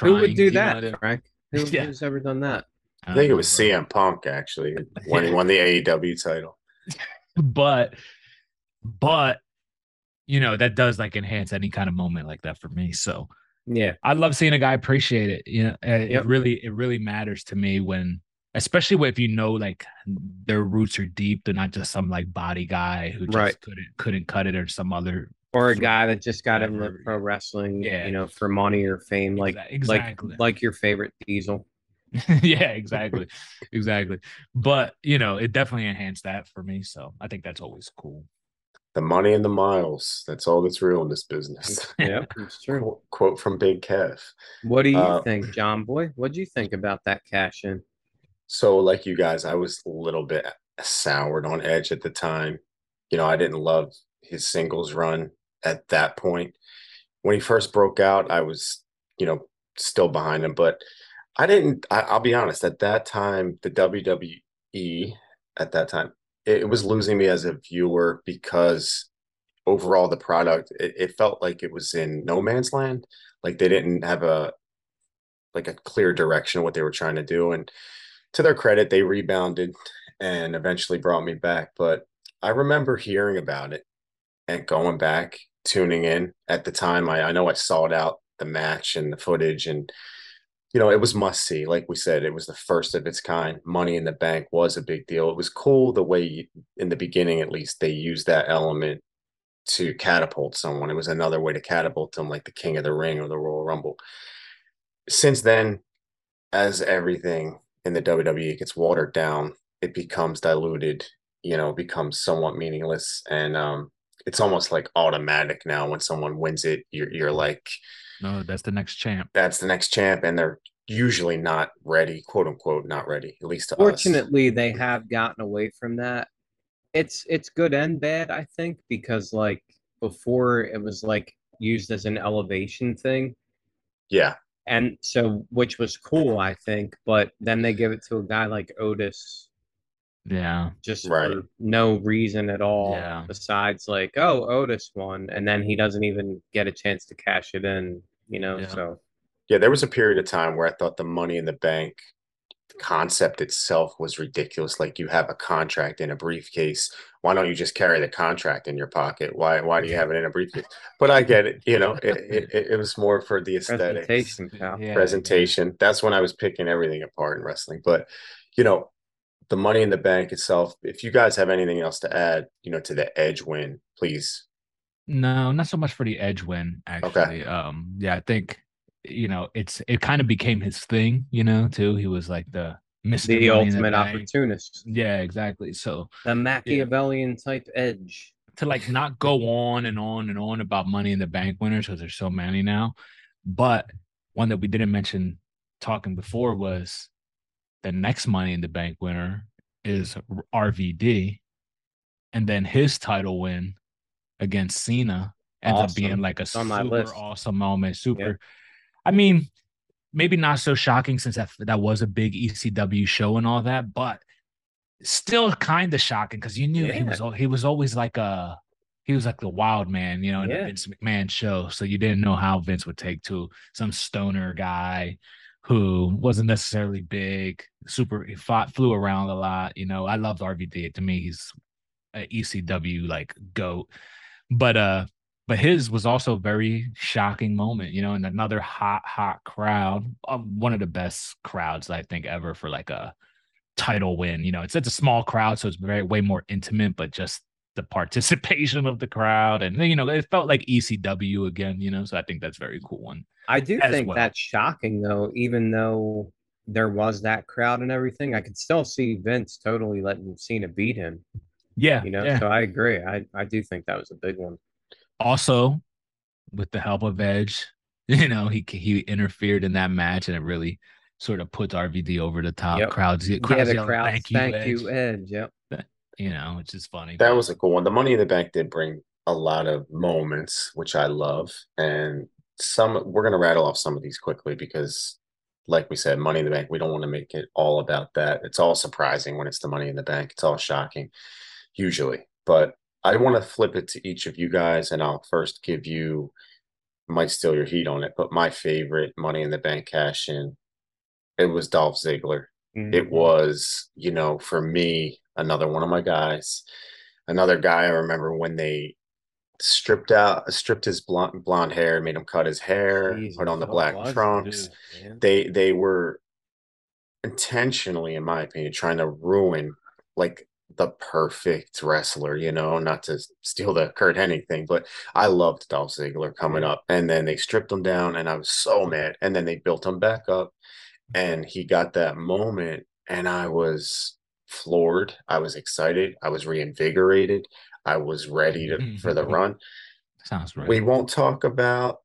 Who would do you know that, what I? Frank? <laughs> Who, Yeah. Who's ever done that? I think it was bro. CM Punk actually when <laughs> he won the AEW title. <laughs> but but you know that does like enhance any kind of moment like that for me so Yeah, i love seeing a guy appreciate it you know uh, Yep. it really it really matters to me when especially if you know like their roots are deep they're not just some like body guy who just Right. couldn't couldn't cut it or some other or a guy that just got into pro wrestling, Yeah. you know, for money or fame, like exactly. like like your favorite Diesel. <laughs> yeah exactly exactly but you know it definitely enhanced that for me so i think that's always cool The money and the miles. That's all that's real in this business. <laughs> Yeah, it's true. Qu- Quote from Big Kev. What do you Uh, think, John Boy? What do you think about that cash in? So, like you guys, I was a little bit soured on Edge at the time. You know, I didn't love his singles run at that point. When he first broke out, I was, you know, still behind him, but I didn't. I, I'll be honest. At that time, the WWE at that time it, it was losing me as a viewer because overall the product it, it felt like it was in no man's land. Like they didn't have a like a clear direction of what they were trying to do, and to their credit, they rebounded and eventually brought me back. But I remember hearing about it and going back, tuning in. At the time, I, I know I sought out the match and the footage, and you know, it was must see. Like we said, it was the first of its kind. Money in the Bank was a big deal. It was cool the way, in the beginning at least, they used that element to catapult someone. It was another way to catapult them, like the King of the Ring or the Royal Rumble. Since then, as everything in the WWE gets watered down, it becomes diluted, you know, becomes somewhat meaningless. And um, it's almost like automatic now when someone wins it, you're, you're like, no that's the next champ that's the next champ. And they're usually not ready, quote unquote, not ready, at least to us. Fortunately, they have gotten away from that. It's it's good and bad, I think, because like before it was like used as an elevation thing. Yeah. And so which was cool, I think, but then they give it to a guy like Otis yeah just Right. for no reason at all Yeah. besides like, oh, Otis won, and then he doesn't even get a chance to cash it in, you know. Yeah. So Yeah. There was a period of time where I thought the money in the bank concept itself was ridiculous. Like you have a contract in a briefcase. Why don't you just carry the contract in your pocket? Why why do you have it in a briefcase? But I get it. You know, it, it, it- it was more for the aesthetics. presentation. Yeah, presentation. That's when I was picking everything apart in wrestling. But you know, the money in the bank itself. If you guys have anything else to add, you know, to the edge win, please. No, not so much for the edge win, actually. Um, yeah, I think you know it's it kind of became his thing, you know, too. He was like the Mr. The ultimate Bank. opportunist. Yeah, exactly. So The Machiavellian type edge. to like not go on and on and on about money in the bank winners because there's so many now. But one that we didn't mention talking before was the next money in the bank winner is RVD. And then his title win against Cena ends up being like a super list. awesome moment. Super. I mean, maybe not so shocking since that that was a big ECW show and all that, but still kind of shocking because you knew he was he was always like a he was like the wild man, you know, in Yeah. the Vince McMahon show. So you didn't know how Vince would take to some stoner guy who wasn't necessarily big, super he fought, flew around a lot. You know, I loved RVD. To me, he's an ECW like goat. But uh but his was also a very shocking moment, you know, in another hot, hot crowd. Um, one of the best crowds I think ever for like a title win. You know, it's it's a small crowd, so it's very way more intimate, but just the <laughs> participation of the crowd and you know, it felt like ECW again, you know. So I think that's very cool one. I do think well. that's shocking though, even though there was that crowd and everything. I could still see Vince totally letting Cena beat him. Yeah, You know, yeah. so I agree. I I do think that was a big one. Also with the help of Edge, <laughs> you know, he he interfered in that match, and it really sort of puts RVD over the top. Yep. Crowds, yeah, crowds the yelling, crowd. thank you, Thank Edge. you, Edge. Yep. You know, which is funny. That was a cool one. The Money in the Bank did bring a lot of moments, which I love. And some we're gonna rattle off some of these quickly because, like we said, Money in the Bank, we don't want to make it all about that. It's all surprising when it's the Money in the Bank. It's all shocking, usually. But I want to flip it to each of you guys, and I'll first give you might steal your heat on it, but my favorite Money in the Bank cash in, it was Dolph Ziggler. It Mhm. was you know for me another one of my guys. Another guy i remember when they stripped out stripped his blonde blonde hair made him cut his hair Jesus, put on the black trunks. dude, they they were intentionally in my opinion trying to ruin like the perfect wrestler you know not to steal the curt hennig thing but i loved dolph ziggler coming up and then they stripped him down and i was so mad and then they built him back up and he got that moment and i was floored i was excited i was reinvigorated i was ready to for the <laughs> run sounds right. we won't talk about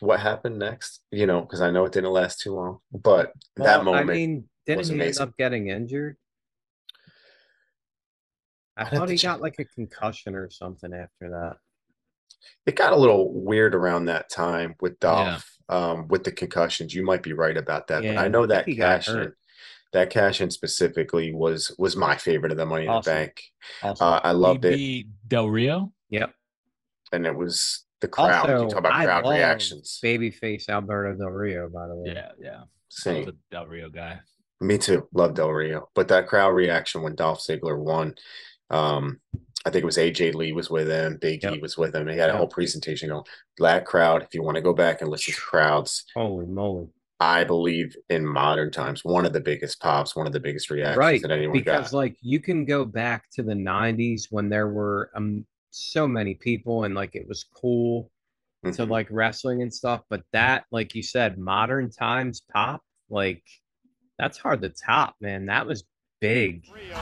what happened next you know because i know it didn't last too long but that moment I mean, didn't he end up getting injured? I thought he got like a concussion or something after that. it got a little weird around that time with Yeah. Dolph, um, with the concussions. You might be right about that, but I know I that think he cash in, hurt. that cash in specifically was was my favorite of the Money in Awesome. the Bank. Also, Uh, I loved it, Del Rio. yep. and it was the crowd. you Also, talk about I crowd reactions. Babyface Alberto Del Rio, by the way. Yeah, yeah. I was Same. a Del Rio guy. Me too. Love Del Rio, but that crowd reaction when Dolph Ziggler won. Um, I think it was AJ Lee was with him. Big E was with him. He had a whole presentation going. That crowd, if you want to go back and listen to crowds, Holy moly! I believe in modern times, one of the biggest pops, one of the biggest reactions Right, that anyone because got. like you can go back to the '90s when there were um so many people and like it was cool to Mhm. like wrestling and stuff. But that, like you said, modern times pop, like that's hard to top, man. That was big. Rio,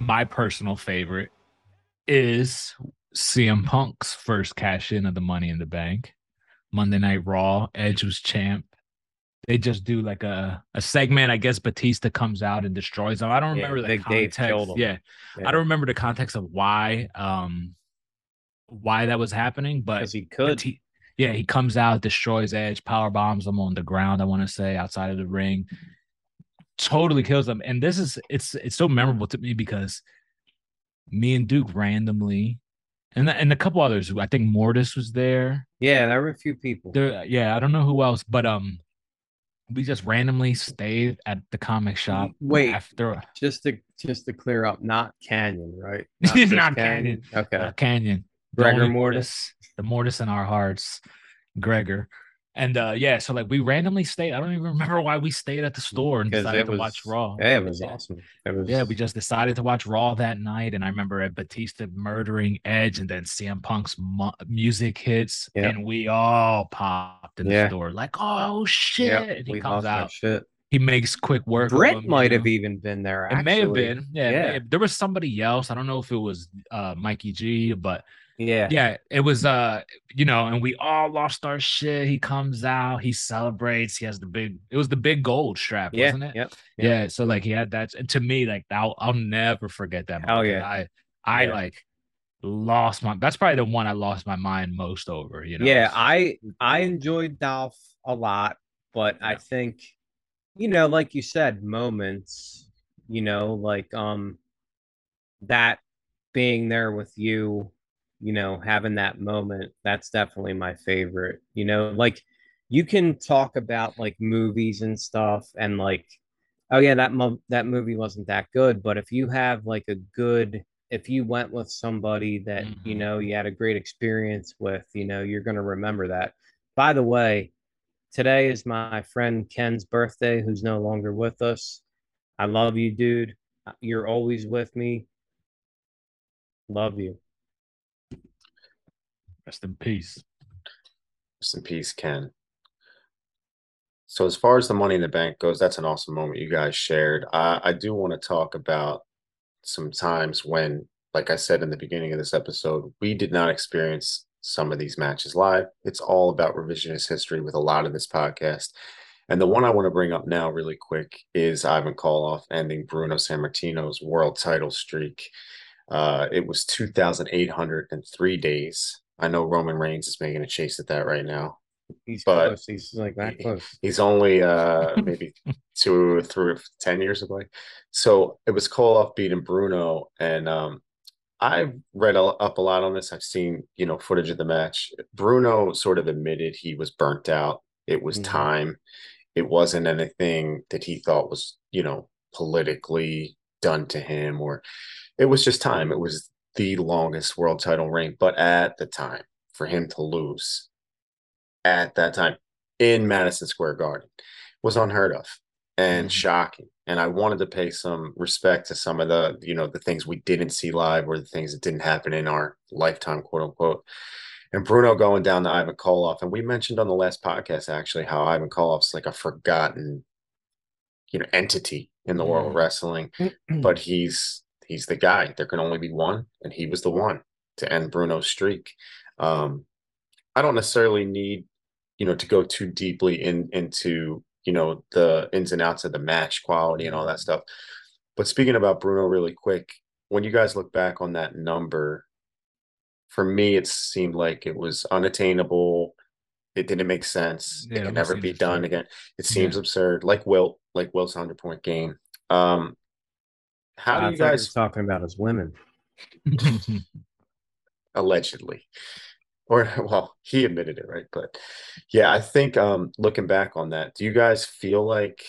My personal favorite is CM Punk's first cash in of the Money in the Bank. Monday Night Raw, Edge was champ. They just do like a, a segment. I guess Batista comes out and destroys them. I don't Yeah, remember the context. him. Yeah, I don't remember the context of why um why that was happening, but he could. Bati- yeah, he comes out, destroys Edge, power bombs him on the ground. I want to say outside of the ring, totally kills them. And this is it's it's so memorable to me because me and Duke randomly, and and a couple others. I think Mortis was there. Yeah, there were a few people. There, yeah, I don't know who else, but um, we just randomly stayed at the comic shop. Wait. after Just to just to clear up, not Canyon, right? <laughs> Not just Canyon. Okay. uh, Canyon. Gregor Mortis. the Mortis in our hearts, Gregor. And uh yeah, so like we randomly stayed. I don't even remember why we stayed at the store and decided to was watch Raw. Yeah, it was awesome. It was Yeah, we just decided to watch Raw that night, and I remember at Batista murdering Edge, and then CM Punk's mu- music hits, Yeah. and we all popped in the Yeah. store like, "Oh shit!" Yep, and he we comes out. shit. He makes quick work. Brett him, might have know? even been there. It may have been. Yeah, Yeah. have- there was somebody else. I don't know if it was uh Mikey G, but Yeah. yeah, it was uh, you know, and we all lost our shit. He comes out, he celebrates, he has the big it was the big gold strap, Yeah. wasn't it? Yep. Yeah. So like he had that and to me, like I'll I'll never forget that moment. yeah. I I Yeah. like lost my that's probably the one I lost my mind most over, you know. Yeah, I I enjoyed Dolph a lot, but I think, you know, like you said, moments, you know, like um that being there with you, you know, having that moment, that's definitely my favorite. You know, like you can talk about like movies and stuff and like oh yeah, that mo- that movie wasn't that good, but if you have like a good if you went with somebody that you Mhm. know you had a great experience with, you know, you're going to remember that. By the way, today is my friend Ken's birthday, who's no longer with us. I love you, dude. You're always with me. Love you. Rest in peace. Rest in peace, Ken. So as far as the money in the bank goes, that's an awesome moment you guys shared. I, I do want to talk about some times when, like I said in the beginning of this episode, we did not experience some of these matches live. It's all about revisionist history with a lot of this podcast. And the one I want to bring up now, really quick, is Ivan Koloff ending Bruno Sammartino's world title streak. Uh, it was 2,803 days. I know Roman Reigns is making a chase at that right now. He's But- close. He's like that close. He's only uh <laughs> maybe two or three or ten years away. So it was Koloff beating Bruno, and um I've read a- up a lot on this. I've seen you know footage of the match. Bruno sort of admitted he was burnt out. It was Mhm. time. It wasn't anything that he thought was you know politically done to him, or it was just time. It was the longest world title reign, but at the time, for him to lose at that time in Madison Square Garden was unheard of and Mhm. shocking. And I wanted to pay some respect to some of the, you know, the things we didn't see live or the things that didn't happen in our lifetime, quote unquote. And Bruno going down to Ivan Koloff. And we mentioned on the last podcast actually how Ivan Koloff's like a forgotten, you know, entity in the world of Mhm. wrestling. but he's he's the guy. There can only be one, and he was the one to end Bruno's streak. Um, I don't necessarily need, you know, to go too deeply in into you know the ins and outs of the match quality and all that stuff. But speaking about Bruno, really quick, when you guys look back on that number, for me, it seemed like it was unattainable. It didn't make sense. Yeah, it can never be done again. It seems absurd, like Wilt, like Wilt's hundred point game. Um, how I do you guys talking about his women. <laughs> allegedly. Or well he admitted it right? But yeah i think um looking back on that do you guys feel like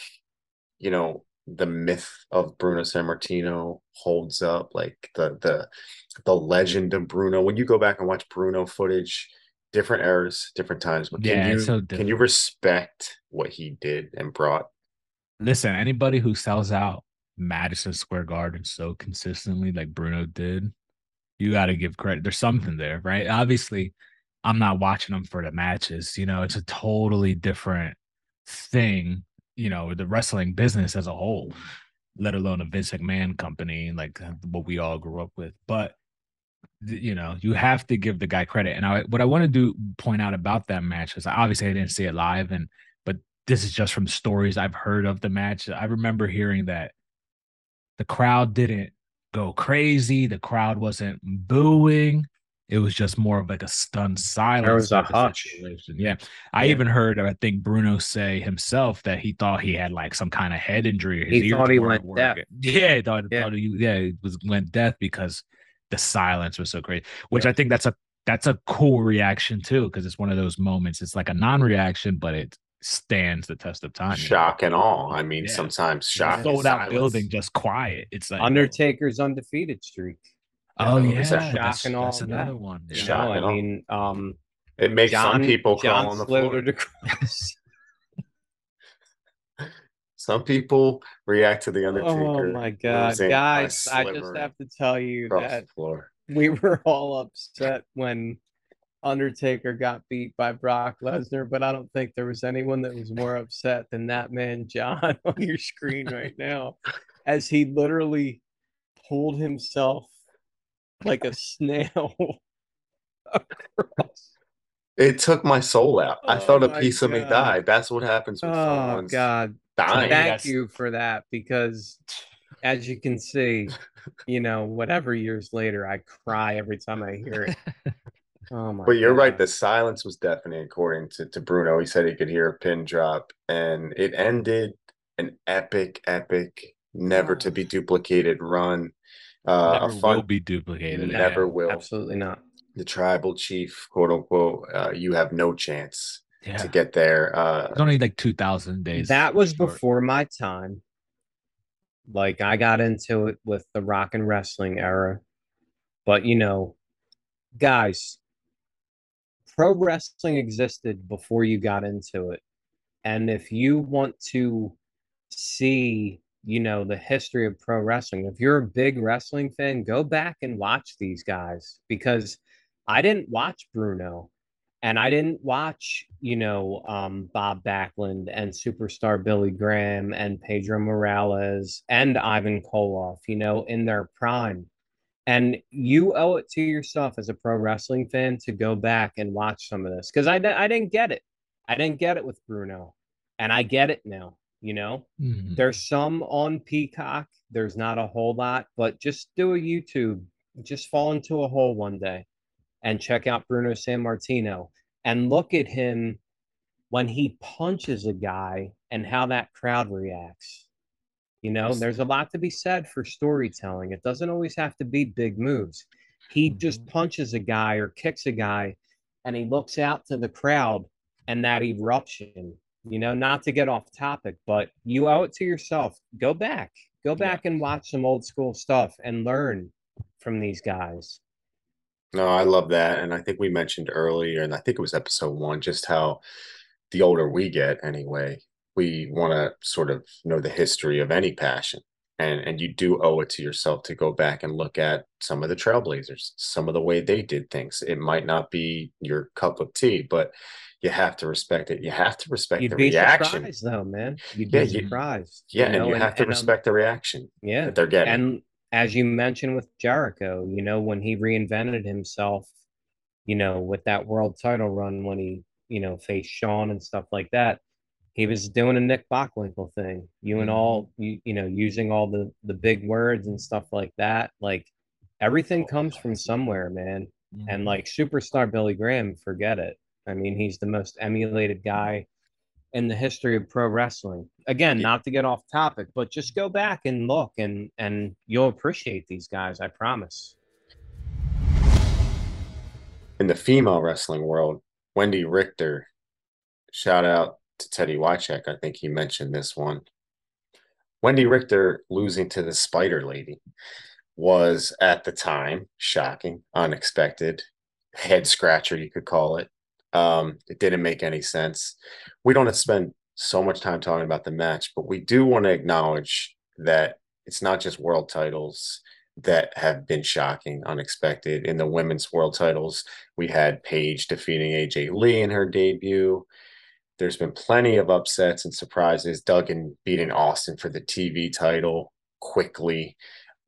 you know the myth of bruno sammartino holds up? Like the the the legend of bruno? When you go back and watch bruno footage different eras different times but can Yeah, you so can you respect what he did and brought? Listen, anybody who sells out Madison Square Garden so consistently, like Bruno did, you got to give credit. There's something there, right? Obviously, I'm not watching them for the matches. You know, it's a totally different thing. You know, the wrestling business as a whole, let alone a Vince McMahon company like uh, what we all grew up with. But you know, you have to give the guy credit. And I, what I want to do point out about that match is obviously I didn't see it live, and but this is just from stories I've heard of the match. I remember hearing that the crowd didn't go crazy. The crowd wasn't booing. It was just more of like a stunned silence. was a hush. situation. Yeah. I Yeah. even heard, I think Bruno say himself that he thought he had like some kind of head injury. or his He thought he went deaf. <laughs> Yeah, he thought, Yeah. thought he, yeah, it was went deaf because the silence was so crazy. Which I think that's a that's a cool reaction too, because it's one of those moments. It's like a non-reaction, but it stands the test of time. you know? shock and all. i mean Yeah. sometimes shock and sold out silence. building, just quiet. It's like Undertaker's undefeated streak. Oh Yeah, yeah, it's a that's, shock and all of another that. one. You Yeah. Shock know, and I all. mean, um, it makes John, some people John crawl on the floor slithered across. <laughs> Some people react to the Undertaker. Oh my god, losing by a guys! I just have to tell you that we were all upset when Undertaker got beat by Brock Lesnar, but I don't think there was anyone that was more upset than that man John <laughs> on your screen right now, as he literally pulled himself like a snail <laughs> across. It took my soul out. I oh thought a my piece of me died. That's what happens when Oh someone's God! dying. Thank that's- you for that because, as you can see, you know, whatever years later, I cry every time I hear it. <laughs> Oh my! But you're right. The silence was deafening, according to, to Bruno. He said he could hear a pin drop, and it ended an epic, epic, never to be duplicated run. Uh, Never a fun, will be duplicated. never yeah. will. Absolutely not. The tribal chief, quote unquote, uh, you have no chance Yeah. to get there. Uh, It's only like two thousand days. That was short. before my time. Like I got into it with the rock and wrestling era. But you know, guys, pro wrestling existed before you got into it. And if you want to see, you know, the history of pro wrestling, if you're a big wrestling fan, go back and watch these guys because I didn't watch Bruno and I didn't watch, you know, um, Bob Backlund and superstar Billy Graham and Pedro Morales and Ivan Koloff, you know, in their prime. And you owe it to yourself as a pro wrestling fan to go back and watch some of this because I, I didn't get it. I didn't get it with Bruno, and I get it now. You know, Mhm. there's some on Peacock. There's not a whole lot, but just do a YouTube. Just fall into a hole one day and check out Bruno Sammartino and look at him when he punches a guy and how that crowd reacts. You know, there's a lot to be said for storytelling. It doesn't always have to be big moves. He just mm-hmm. punches a guy or kicks a guy and he looks out to the crowd and that eruption, you know, not to get off topic, but you owe it to yourself. Go back, go back and watch some old school stuff and learn from these guys. No, I love that. And I think we mentioned earlier, and I think it was episode one, just how the older we get anyway, we want to sort of know the history of any passion. And and you do owe it to yourself to go back and look at some of the trailblazers, some of the way they did things. It might not be your cup of tea, but you have to respect it. You have to respect You'd the reaction. surprised though, man. You'd Yeah, be you- surprised. Yeah, and you know, have to um, respect the reaction yeah. that they're getting. And as you mentioned with Jericho, you know, when he reinvented himself, you know, with that world title run when he, you know, faced Shawn and stuff like that, he was doing a Nick Bockwinkel thing. You and all mm-hmm. you, you know, using all the the big words and stuff like that. Like everything oh, comes from somewhere, man. And mm-hmm. like superstar Billy Graham, forget it. I mean, he's the most emulated guy in the history of pro wrestling. Again, Yeah. not to get off topic, but just go back and look and and you'll appreciate these guys, I promise. in the female wrestling world, Wendy Richter, shout out to Teddy Wycheck. I think he mentioned this one. Wendy Richter losing to the Spider Lady was at the time shocking, unexpected, head scratcher, you could call it. Um, it didn't make any sense. We don't spend so much time talking about the match, but we do want to acknowledge that it's not just world titles that have been shocking, unexpected. In the women's world titles, we had Paige defeating AJ Lee in her debut. There's been plenty of upsets and surprises. Duggan beating Austin for the TV title quickly.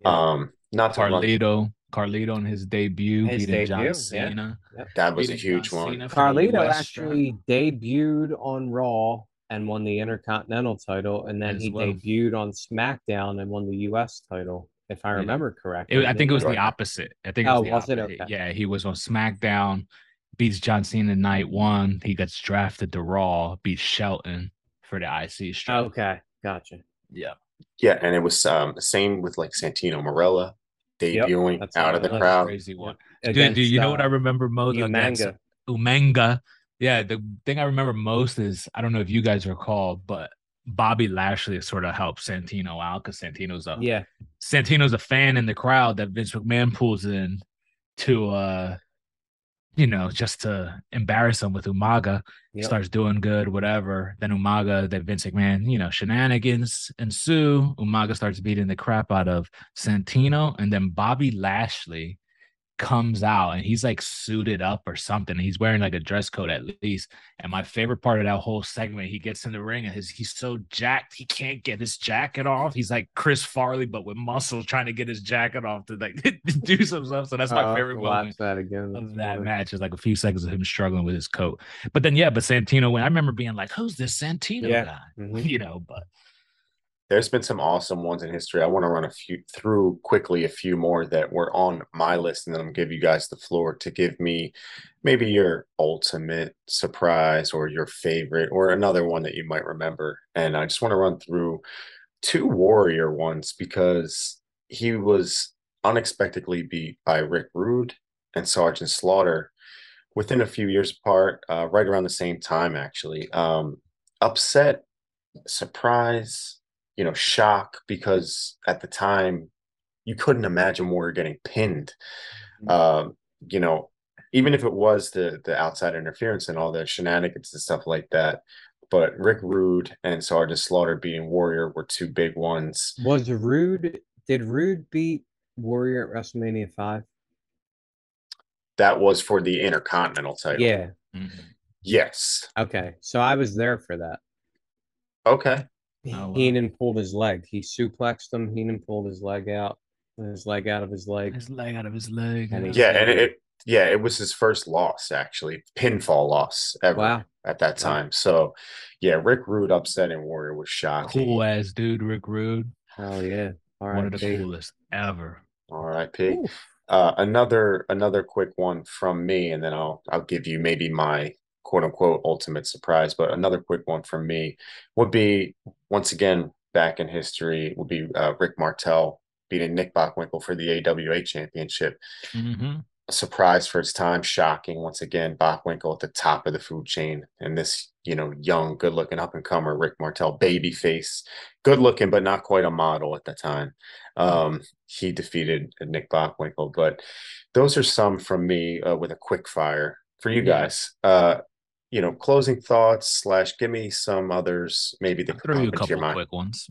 Yeah. Um, not to run, Carlito, Carlito in his debut, His beating John debut, yeah. Cena. that was a huge John one. Cena for the Carlito actually debuted on Raw and won the Intercontinental title, and then As he well. debuted on SmackDown and won the US title, if I Yeah. remember It- correctly. I think it was the opposite. I think it Oh, was, the was it? Okay. Yeah, he was on SmackDown, beats John Cena night one. He gets drafted to Raw, beats Shelton for the IC strap. Okay, gotcha. Yeah. Yeah, and it was um, the same with like Santino Marella debuting that's out what of the crowd. Crazy one. Yep. Dude, do you know Against, what I uh, remember most? against Umaga. Umenga. Yeah, the thing I remember most is I don't know if you guys recall, but Bobby Lashley sort of helped Santino out because Santino's a Yeah, Santino's a fan in the crowd that Vince McMahon pulls in to uh you know just to embarrass him with Umaga. Yep. Starts doing good, whatever. Then Umaga, that Vince McMahon, you know, shenanigans ensue. Umaga starts beating the crap out of Santino, and then Bobby Lashley comes out and he's like suited up or something. He's wearing like a dress coat at least. And my favorite part of that whole segment, he gets in the ring and his he's so jacked he can't get his jacket off. He's like Chris Farley, but with muscles trying to get his jacket off to like <laughs> do some stuff. So that's my I'll favorite to moment watch that again. of that match is like a few seconds of him struggling with his coat. But then yeah, but Santino when I remember being like, who's this Santino Yeah. guy? Mhm. <laughs> You know, but There's been some awesome ones in history. I want to run a few through quickly a few more that were on my list, and then I'm gonna give you guys the floor to give me maybe your ultimate surprise or your favorite or another one that you might remember. And I just want to run through two warrior ones because he was unexpectedly beat by Rick Rude and Sergeant Slaughter within a few years apart, uh, right around the same time, actually. Um, upset, surprise, you know, shock because at the time you couldn't imagine Warrior getting pinned. Mm-hmm. Um, you know, even if it was the the outside interference and all the shenanigans and stuff like that. But Rick Rude and Sergeant Slaughter beating Warrior were two big ones. Was Rude? Did Rude beat Warrior at WrestleMania five? That was for the Intercontinental title. Yeah. Mhm. Yes. Okay. So I was there for that. Okay. Oh, wow. Heenan pulled his leg. He suplexed him. Heenan pulled his leg out, his leg out of his leg. His leg out of his leg. And he- Yeah, and it, it yeah, it was his first loss actually, pinfall loss ever Wow. at that Wow. time. So yeah, Rick Rude upsetting Warrior was shocking. cool ass dude, Rick Rude. Hell yeah. All right. One of the coolest ever. R.I.P. Uh, another another quick one from me, and then I'll I'll give you maybe my quote unquote ultimate surprise. But another quick one from me would be once again back in history would be uh, Rick Martel beating Nick Bockwinkel for the AWA championship. hmm A surprise for its time, shocking once again. Bockwinkel at the top of the food chain, and this you know young, good looking up and comer Rick Martel, baby face, good looking but not quite a model at the time. Um, he defeated Nick Bockwinkel, but those are some from me uh, with a quick fire for you Yeah. guys. Uh, you know, closing thoughts slash give me some others maybe that throw you a couple quick ones.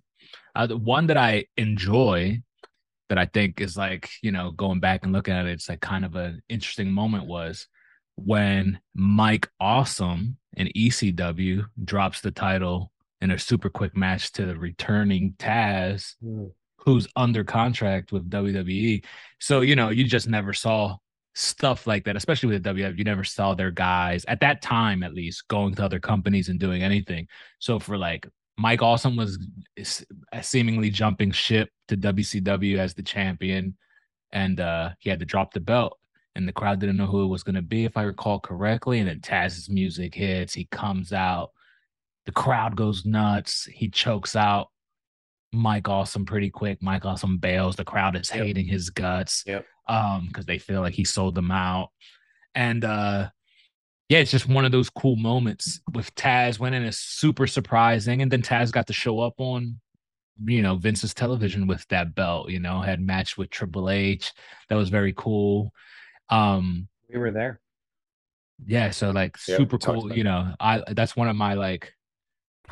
Uh, the one that I enjoy, that I think is like you know going back and looking at it, it's like kind of an interesting moment was when Mike Awesome in ECW drops the title in a super quick match to the returning Taz, Hmm. who's under contract with WWE. So you know you just never saw stuff like that, especially with the WWF. You never saw their guys at that time, at least, going to other companies and doing anything. So for like Mike Awesome was seemingly jumping ship to WCW as the champion, and uh he had to drop the belt, and the crowd didn't know who it was going to be, if I recall correctly. And then Taz's music hits, he comes out, the crowd goes nuts, he chokes out Mike Awesome pretty quick. Mike Awesome bails. The crowd is Yep. hating his guts, Yep. Um, because they feel like he sold them out, and uh yeah, it's just one of those cool moments with Taz winning is super surprising. And then Taz got to show up on, you know, Vince's television with that belt, you know, had matched with Triple H. That was very cool. Um, We were there. yeah, so like Yeah, super cool, you know. I that's one of my like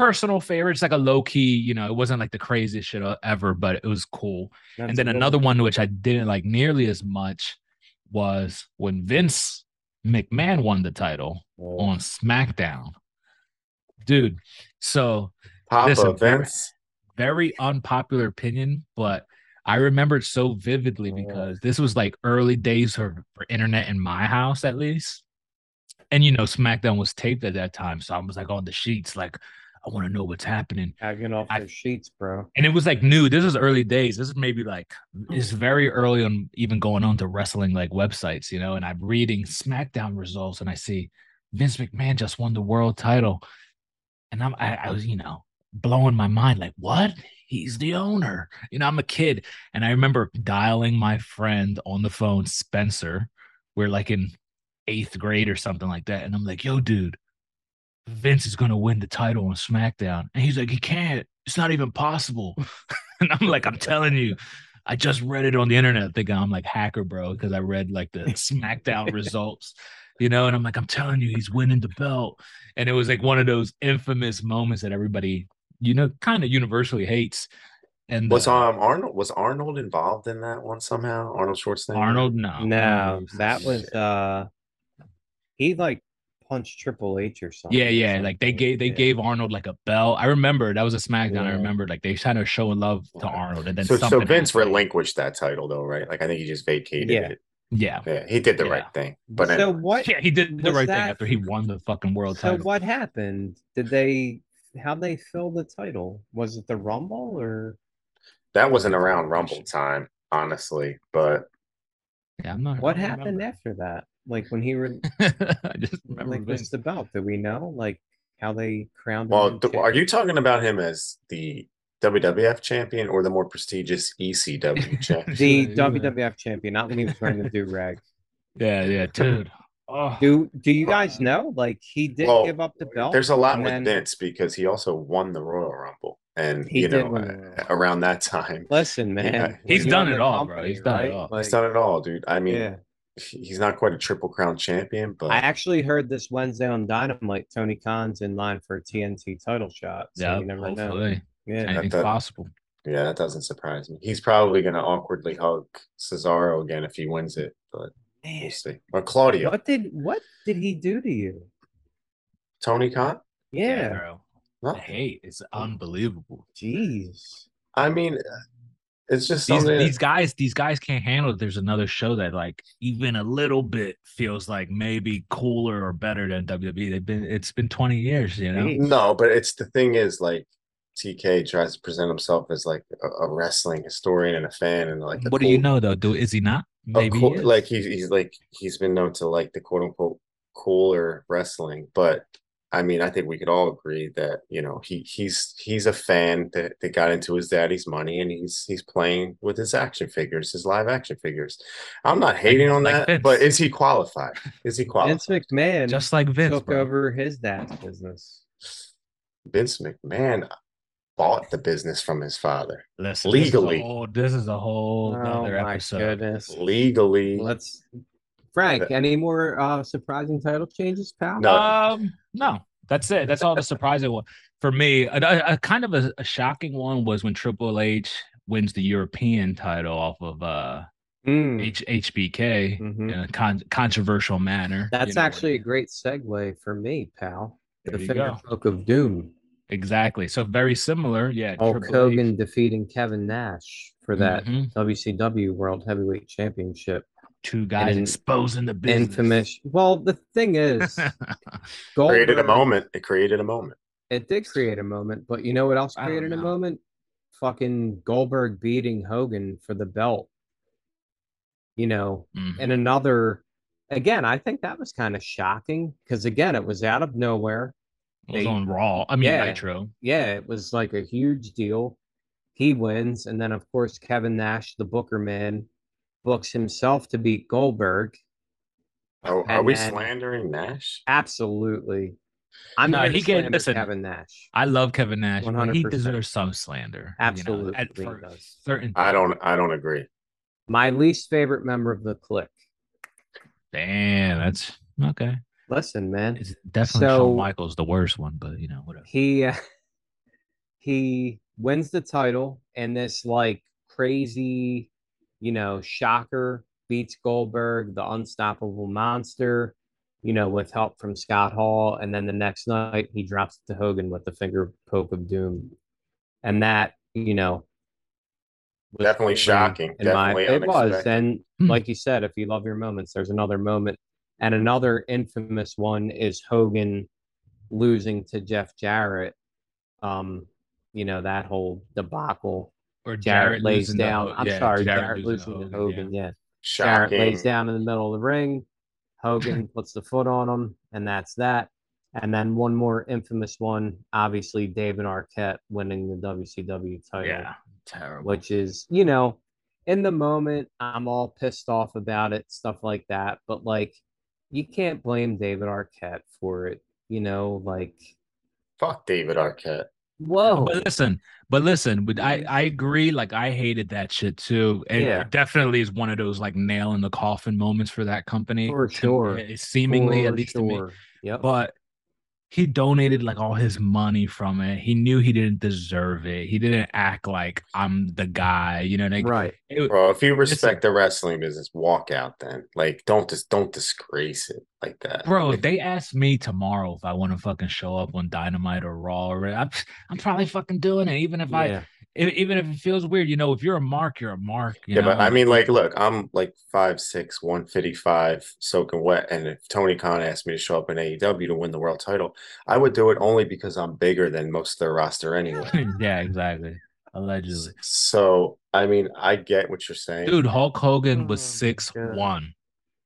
personal favorites, like a low key, you know, it wasn't like the craziest shit ever, but it was cool. That's and then good another one which I didn't like nearly as much was when Vince McMahon won the title Oh, on SmackDown. Dude, so Papa Listen, Vince. very unpopular opinion, but I remember it so vividly Oh. because this was like early days for, for internet in my house, at least. And you know, SmackDown was taped at that time. So I was like on the sheets, like, I want to know what's happening. tagging off I- their sheets, bro. And it was like new. This is early days. This is maybe like it's mm. very early on even going on to wrestling like websites, you know. And I'm reading SmackDown results and I see Vince McMahon just won the world title. And I'm I, I was, you know, blowing my mind, like, what? He's the owner. You know, I'm a kid. And I remember dialing my friend on the phone, Spencer. We're like in eighth grade or something like that. And I'm like, yo, dude, Vince is gonna win the title on SmackDown. And he's like, he can't. It's not even possible. <laughs> and I'm like, I'm telling you, I just read it on the internet thinking I'm like hacker, bro, because I read like the <laughs> SmackDown results, you know, and I'm like, I'm telling you, he's winning the belt. And it was like one of those infamous moments that everybody, you know, kind of universally hates. And Was uh, um Arnold was Arnold involved in that one somehow? Arnold Schwarzenegger. Arnold, no. No, that was uh he like punched Triple H or something. Yeah, or yeah. Like they gave they Yeah. gave Arnold like a bell. I remember that was a SmackDown. I remember like they kind of showing love to Arnold, and then So so Vince happened. relinquished that title though, right? Like I think he just vacated Yeah. it. Yeah, Yeah, he did the Yeah. right thing. But so anyway. what yeah, he did the Was right thing after he won the fucking world so title. So what happened? Did they how they fill the title? Was it the Rumble or that wasn't around Rumble time, honestly. But Yeah, I'm not. what happened remember. after that? Like when he re- <laughs> I just remember like what's Vince. the belt? Do we know? Like how they crowned well, in th- are you talking about him as the WWF champion or the more prestigious ECW <laughs> champion? the Yeah, yeah. WWF champion, not when he was wearing the do rag. Yeah, yeah, dude. Oh, Do do you guys know? Like he did Well, give up the oh, belt. There's a lot with then- Vince because he also won the Royal Rumble. and He you know win the World. around that time Listen, man. Yeah, when he's done it a all, bro. He's done it right? all. Like, he's done it all, dude. I mean, yeah. He's not quite a triple crown champion, but I actually heard this Wednesday on Dynamite. Tony Khan's in line for a TNT title shot. So Yeah, you never know. Yeah. anything's that- possible. yeah, that doesn't surprise me. He's probably going to awkwardly hug Cesaro again if he wins it, but Man, we'll see. Or Claudio, what did what did he do to you? Tony Khan. Yeah. bro. The Nothing. hate is unbelievable. Jeez. I mean, it's just These, these guys, these guys can't handle it. There's another show that like even a little bit feels like maybe cooler or better than WWE. They've been it's been 20 years, you know. No, but it's the thing is like TK tries to present himself as like a, a wrestling historian and a fan, and like What do you know though? Do is he not? Maybe he cool- is. like he's he's like he's been known to like the quote unquote cooler wrestling, but I mean I think we could all agree that you know he he's he's a fan that, that got into his daddy's money and he's he's playing with his action figures, his live action figures. I'm not hating on like that, Vince. but is he qualified? Is he qualified? Vince McMahon just like Vince, took bro. over his dad's business. Vince McMahon bought the business from his father Listen, legally. This is a whole, this is a whole Oh other episode. goodness. legally. Let's Frank, any more uh surprising title changes, pal? No. Um, no, that's it. That's all the surprising one for me. A, a- a kind of a, a shocking one was when Triple H wins the European title off of uh Mm, H, HBK mhm. in a con- controversial manner. That's you know, actually a great segue for me, pal. The you finger poke of doom. exactly so very similar. Yeah, Hulk Triple H. Hogan defeating Kevin Nash for that Mhm. WCW World Heavyweight Championship. Two guys an exposing the business. Infamous. Well, the thing is, <laughs> Goldberg, created a moment. It created a moment. It did create a moment, but you know what else created a moment? Fucking Goldberg beating Hogan for the belt. You know, Mhm. and another. Again, I think that was kind of shocking because again, it was out of nowhere. It was they- on Raw. I mean Yeah. Nitro. yeah, it was like a huge deal. He wins, and then of course Kevin Nash, the Booker man, books himself to beat Goldberg. Are, are we then- slandering Nash? Absolutely, I'm No, going he to get- slander listen, Kevin Nash. I love Kevin Nash. but He 100%. deserves some slander. you know, Absolutely, at does. certain. I don't. I don't agree. My least favorite member of the Kliq. Damn, that's okay. Listen, man, It's definitely So- Shawn Michaels the worst one, but you know whatever. he uh, <laughs> he wins the title, and this like crazy, you know, shocker beats Goldberg, the unstoppable monster. You know, with help from Scott Hall, and then the next night he drops it to Hogan with the finger poke of doom, and that you know, was Definitely shocking. in my- Definitely it was, unexpected. and Hmm. like you said, if you love your moments, there's another moment, and another infamous one is Hogan losing to Jeff Jarrett. Um, you know that whole debacle. Or Jarrett, lays down. Ho- I'm yeah, sorry, Jarrett, losing losing to to Hogan. Yeah, Shocking. Jarrett lays down in the middle of the ring. Hogan <laughs> puts the foot on him, and that's that. And then one more infamous one, obviously David Arquette winning the WCW title Yeah, terrible. which is, you know, in the moment, I'm all pissed off about it, stuff like that. But like, you can't blame David Arquette for it, you know, like, Fuck David Arquette. Whoa. But listen, but listen, but I I agree. Like I hated that shit too. And Yeah. it definitely is one of those like nail in the coffin moments for that company. For sure. eh, seemingly For at least to me. sure. Yep. But he donated like all his money from it. He knew he didn't deserve it. He didn't act like I'm the guy. You know, like right. it- Bro, if you respect the wrestling business, walk out then. Like, don't just don't disgrace it like that. Bro, If- if they ask me tomorrow if I want to fucking show up on Dynamite or Raw, or I'm, I'm probably fucking doing it. Even if I, Yeah. e- even if it feels weird, you know, if you're a mark, you're a mark. You yeah, know? but I mean, like, look, I'm like five six, one fifty five, soaking wet, and if Tony Khan asked me to show up in AEW to win the world title, I would do it only because I'm bigger than most of their roster anyway. <laughs> yeah, exactly. Allegedly, so, I mean, I get what you're saying. dude. Hulk Hogan was Oh, six God. one.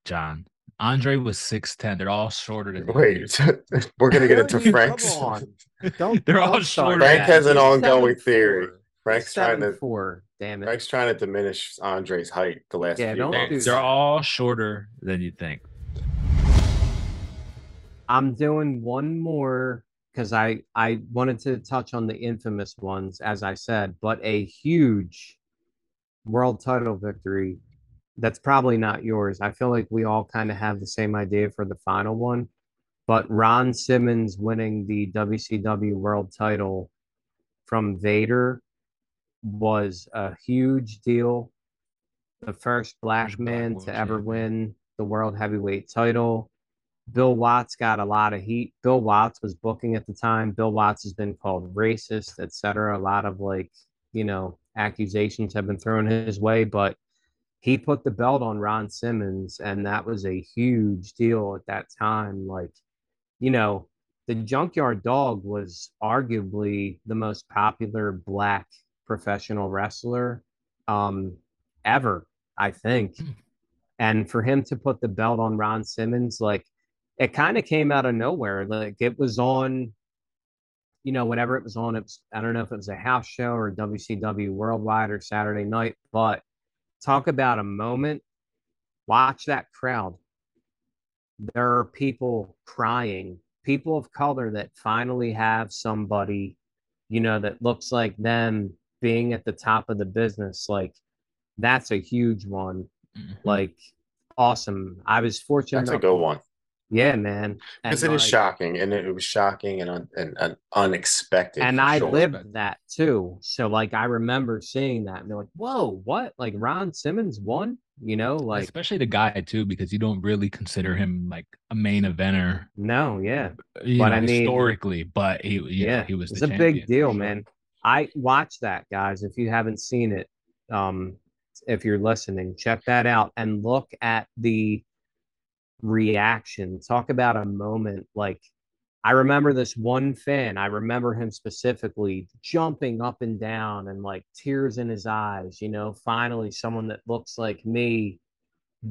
John Andre was six ten. They're all shorter than him. Wait, <laughs> we're gonna get into Come Frank's. <laughs> Don't, They're all don't shorter. Frank has an ongoing 7'4". theory. He's Frank's trying to 7'4", Damn it. Frank's trying to diminish Andre's height the last Yeah, few don't They're, do they're all shorter than you think. I'm doing one more because I I wanted to touch on the infamous ones, as I said, but a huge world title victory that's probably not yours. I feel like we all kind of have the same idea for the final one, but Ron Simmons winning the WCW world title from Vader was a huge deal. The first black man to ever win the world heavyweight title. Bill Watts got a lot of heat. Bill Watts was booking at the time. Bill Watts has been called racist, etc. A lot of like, you know, accusations have been thrown his way, but he put the belt on Ron Simmons, and that was a huge deal at that time. Like, you know, the Junkyard Dog was arguably the most popular black professional wrestler um, ever, I think. And for him to put the belt on Ron Simmons, like, it kind of came out of nowhere. Like, it was on, you know, whenever it was on, it was, I don't know if it was a house show or WCW Worldwide or Saturday night, but talk about a moment. Watch that crowd. There are people crying, people of color that finally have somebody, you know, that looks like them being at the top of the business. Like, that's a huge one. Mhm. Like, awesome. I was fortunate. That's a enough- good one Yeah, man. because And it is like- shocking, and it, it was shocking and un, and, and unexpected. and I sure. lived that too. So like I remember seeing that and they're like, whoa, what? Like Ron Simmons won? You know, like especially the guy too, because you don't really consider him like a main eventer, no, yeah. you But know, I mean- historically. But he, you yeah, know, he was it's the a champion, big deal, man. I watch that, guys. If you haven't seen it, um, if you're listening, check that out and look at the reaction. Talk about a moment like I remember this one fan. I remember him specifically jumping up and down and like tears in his eyes. You know, finally, someone that looks like me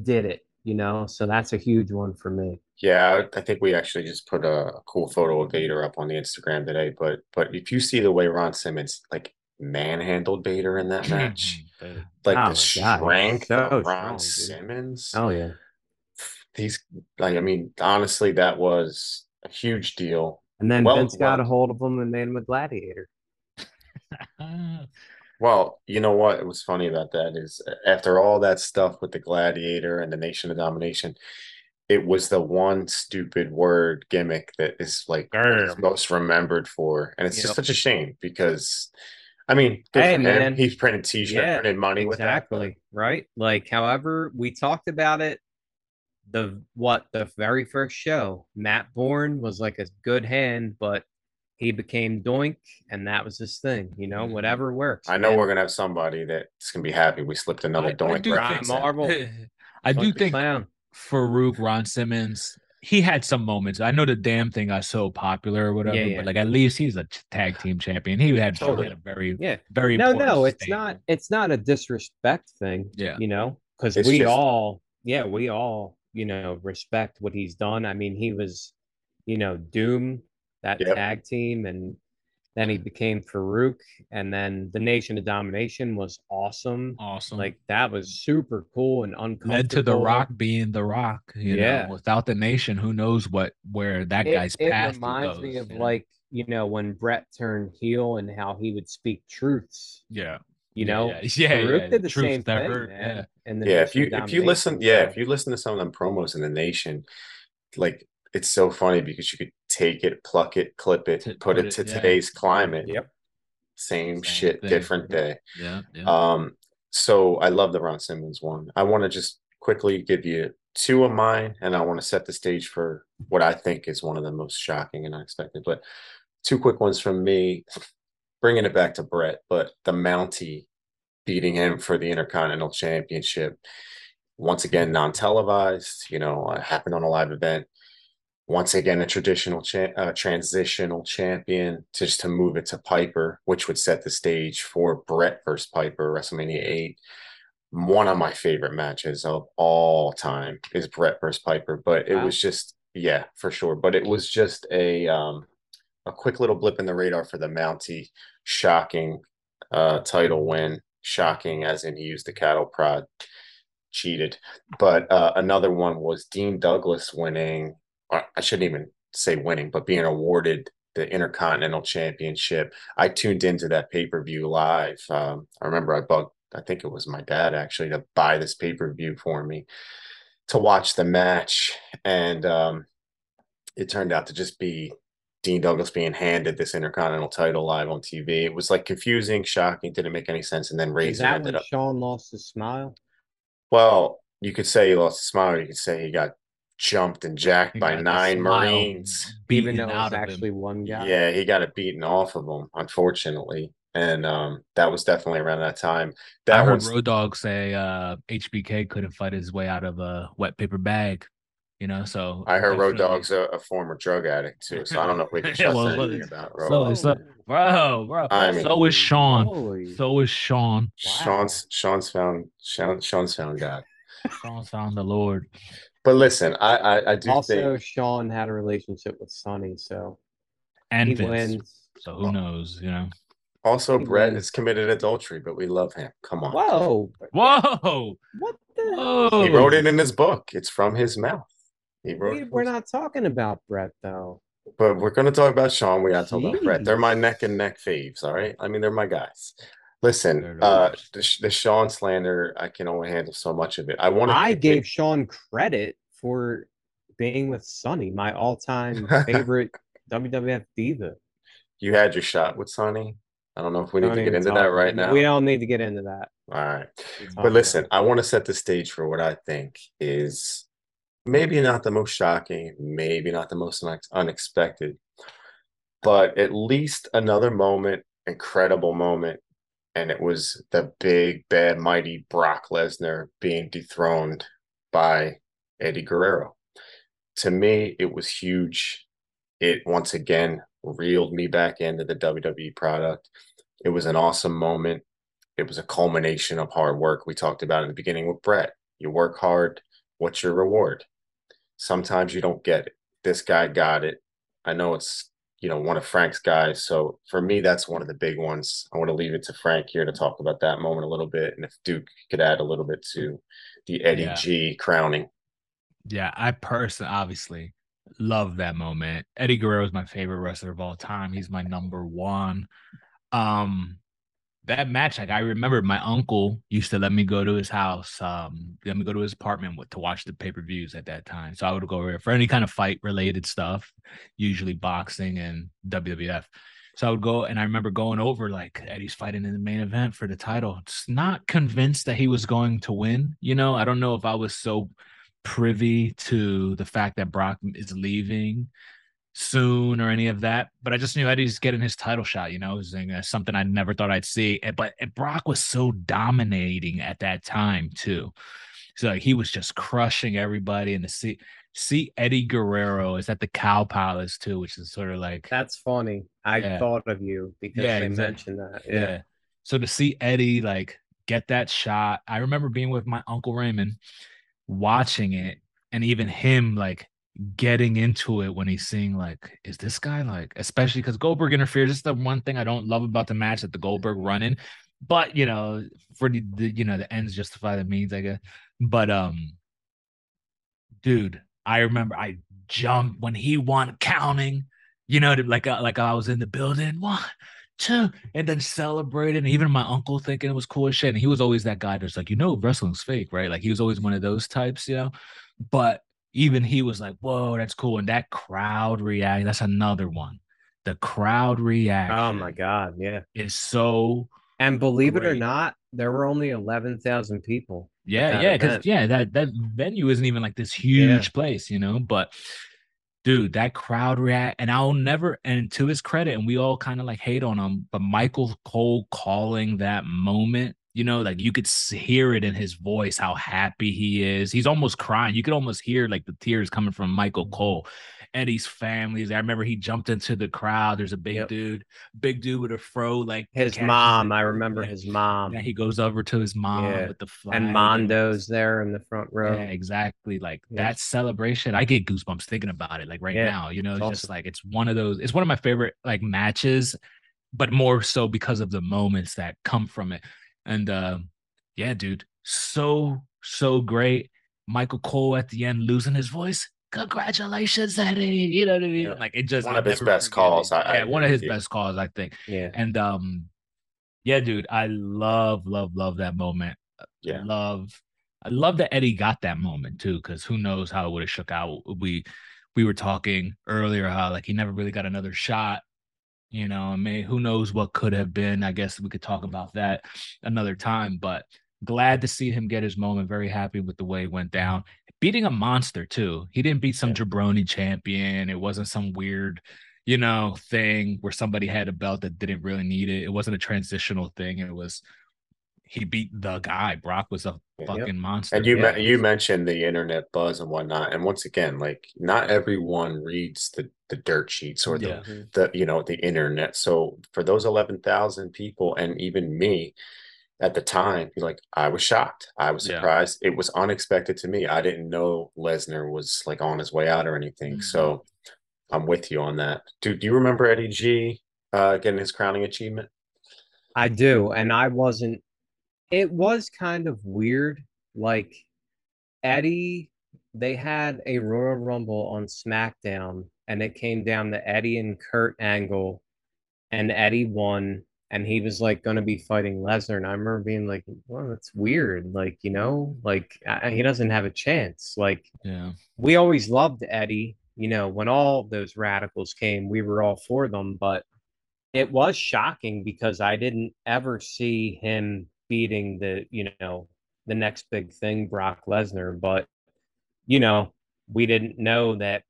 did it. You know, so that's a huge one for me. Yeah, I I think we actually just put a, a cool photo of Vader up on the Instagram today. But but if you see the way Ron Simmons like manhandled Vader in that match, <laughs> like Oh, the strength so of Ron dude. Simmons, Oh yeah. he's like I mean, honestly, that was a huge deal. And then Well- Vince got a hold of him and made him a gladiator. <laughs> Well, you know what? It was funny about that is after all that stuff with the Gladiator and the Nation of Domination, it was the one stupid word gimmick that is like most remembered for, and it's just such a shame because, I mean, Hey, man. He's printing T-shirts, Yeah, printing money with that. Exactly. Right. Like, however, we talked about it. The what the very first show, Matt Borne was like a good hand, but he became Doink, and that was his thing. You know, Mhm. whatever works. I know man. we're gonna have somebody that's gonna be happy we slipped another I- I do reference think- in. Marvel. <laughs> I do think clown. Faarooq Ron Simmons, he had some moments. I know the damn thing got so popular or whatever, yeah. but like at least he's a tag team champion. He had, Totally. had a very, Yeah. very No, important no, it's staple. not. It's not a disrespect thing. Yeah. You know, because we just- all, yeah, we all, you know, respect what he's done. I mean, he was, you know, Doom, that Yep. tag team, and then he became Faarooq, and then the Nation of Domination was awesome. awesome. Like that was super cool and uncomfortable. led to the Rock being the Rock. You Yeah. know, without the nation, who knows what where that It, guy's it path reminds goes, me of you know? like you know when Bret turned heel and how he would speak truths. yeah, You know, yeah, <laughs> yeah, Faarooq yeah, did the truth same that thing, hurt, man. yeah. And the Yeah, if you if you listen, yeah, if you listen to some of them promos in the nation, like it's so funny because you could take it, pluck it, clip it, To put put it it- to yeah. today's climate. Yep. Same, Same shit, thing. different day. yeah, yeah. Um, so I love the Ron Simmons one. I want to just quickly give you two of mine, and I want to set the stage for what I think is one of the most shocking and unexpected. But two quick ones from me, bringing it back to Bret, but the Mountie beating him for the Intercontinental Championship. Once again, non-televised. You know, uh, happened on a live event. Once again, a traditional cha- uh, transitional champion to just to move it to Piper, which would set the stage for Bret versus Piper, WrestleMania 8. One of my favorite matches of all time is Bret versus Piper, but it Wow. was just yeah, for sure. But it was just a um a quick little blip in the radar for the Mountie, shocking uh title win. Shocking as in he used the cattle prod, cheated. But uh another one was Dean Douglas winning I shouldn't even say winning, but being awarded the Intercontinental Championship. I tuned into that pay per view live. Um, I remember I bugged, I think it was my dad actually, to buy this pay per view for me to watch the match. And um, it turned out to just be Dean Douglas being handed this Intercontinental title live on TV. It was like confusing, shocking, didn't make any sense. And then Razor ended when up. Shawn lost his smile? Well, you could say he lost his smile. You could say he got jumped and jacked He by nine Marines. Even beaten though it was out actually him. one guy. Yeah, he got it beaten off of him, unfortunately. And um, that was definitely around that time. I That heard one's Road Dogg say uh, HBK couldn't fight his way out of a wet paper bag. You know, so I heard Road definitely- Dogg's a, a former drug addict too, so I don't know if we can Yeah, <laughs> trust well, anything look, about so Road. is that- bro, bro. I mean- so is Shawn. Holy. So is Shawn. Shawn's Shawn's found Shawn, Shawn's found God. Shawn's found the Lord. But listen, I I, I do also, think Shawn had a relationship with Sunny, so And he Vince. wins. So who knows? You know. also he Bret wins. has committed adultery, but we love him. Come on. Whoa! Whoa! What the? Whoa! He wrote it in his book. It's from his mouth. He wrote we, We're not talking about Bret though. But we're going to talk about Shawn. We got to talk about Bret. They're my neck and neck faves. All right. I mean, they're my guys. Listen, uh, the, the Shawn slander, I can only handle so much of it. I want to. I gave Shawn credit for being with Sunny, my all-time <laughs> favorite WWF diva. you had your shot with Sunny. I don't know if we need to get into talk- that right now. We don't need to get into that. All right. But listen, I want to set the stage for what I think is maybe not the most shocking, maybe not the most unex- unexpected, but at least another moment, incredible moment. And it was the big, bad, mighty Brock Lesnar being dethroned by Eddie Guerrero. To me, it was huge. It once again reeled me back into the WWE product. It was an awesome moment it was a culmination of hard work. We talked about in the beginning with Bret. You work hard, what's your reward? Sometimes you don't get it. This guy got it. I know it's, you know, one of Frank's guys. So for me, that's one of the big ones. I want to leave it to Frank here to talk about that moment a little bit. And if Duke could add a little bit to the Eddie Yeah. G crowning. Yeah, I personally obviously love that moment. Eddie Guerrero is my favorite wrestler of all time. He's my number one. Um, that match, like I remember, my uncle used to let me go to his house, um, let me go to his apartment with, to watch the pay per views at that time. So I would go over there for any kind of fight related stuff, usually boxing and WWF. So I would go, and I remember going over like Eddie's fighting in the main event for the title. Just not convinced that he was going to win. You know, I don't know if I was so privy to the fact that Brock is leaving soon or any of that, but I just knew Eddie's getting his title shot. You know, it was uh, something I never thought I'd see. But and Brock was so dominating at that time too. So like, he was just crushing everybody. And to see see Eddie Guerrero is at the Cow Palace too, which is sort of like That's funny. I Yeah. thought of you because Yeah, they exactly. mentioned that. yeah. Yeah. So to see Eddie like get that shot, I remember being with my uncle Raymond watching it, and even him like getting into it when he's seeing like, is this guy like, especially because Goldberg interferes. It's the one thing I don't love about the match that the Goldberg running, but you know, for the, the you know the ends justify the means, I guess. But um, dude, I remember I jumped when he won counting. You know, like uh, like I was in the building. One, two, and then celebrated. Even my uncle thinking it was cool as shit. And he was always that guy that's like, you know, wrestling's fake, right? Like he was always one of those types, you know. But even he was like, whoa, that's cool. And that crowd react, that's another one. The crowd reaction Oh my god, yeah. is so And believe it or not, there were only eleven thousand people. Yeah, yeah, because yeah, that that venue isn't even like this huge place, you know. But dude, that crowd react, and I'll never. And to his credit, and we all kind of like hate on him, but Michael Cole calling that moment, you know, like you could hear it in his voice how happy he is. He's almost crying. You could almost hear like the tears coming from Michael mm-hmm. Cole. Eddie's family. I remember he jumped into the crowd. There's a big Yep. dude, big dude with a fro, like His mom, it. I remember Yeah. his mom. Yeah, he goes over to his mom Yeah. with the flag and Mando's there in the front row. yeah, exactly. Like that celebration, I get goosebumps thinking about it. Like right now, you know, it's it's just like it's one of those. It's one of my favorite like matches, but more so because of the moments that come from it. And uh, yeah, dude, so so great. Michael Cole at the end losing his voice. congratulations, Eddie. You know what I mean? Yeah. Like it just One of his best calls. I- I yeah, one of his you. best calls, I think. Yeah. And um, yeah, dude, I love, love, love that moment. Yeah. love, I love that Eddie got that moment too, because who knows how it would have shook out. We we were talking earlier how like he never really got another shot. You know, I mean, who knows what could have been. I guess we could talk about that another time, but glad to see him get his moment. Very happy with the way it went down. Beating a monster too. He didn't beat some jabroni champion. It wasn't some weird, you know, thing where somebody had a belt that didn't really need it. It wasn't a transitional thing. It was he beat the guy. Brock was a Yep. fucking monster. And you Yeah. me- you mentioned the internet buzz and whatnot, and once again, like not everyone reads the the dirt sheets or the Yeah. Mhm. the you know the internet. So for those eleven thousand people, and even me at the time, like I was shocked. I was Yeah. surprised. It was unexpected to me. I didn't know Lesnar was like on his way out or anything. Mhm. So I'm with you on that. Do Do you remember Eddie G uh, getting his crowning achievement? I do, and I wasn't. It was kind of weird. Like Eddie, they had a Royal Rumble on SmackDown, and it came down to Eddie and Kurt Angle, and Eddie won, and he was like going to be fighting Lesnar, and I remember being like, "Well, that's weird." Like you know, like I, he doesn't have a chance. Like Yeah. we always loved Eddie. You know, when all those Radicalz came, we were all for them, but it was shocking because I didn't ever see him beating the, you know, the next big thing, Brock Lesnar. But, you know, we didn't know that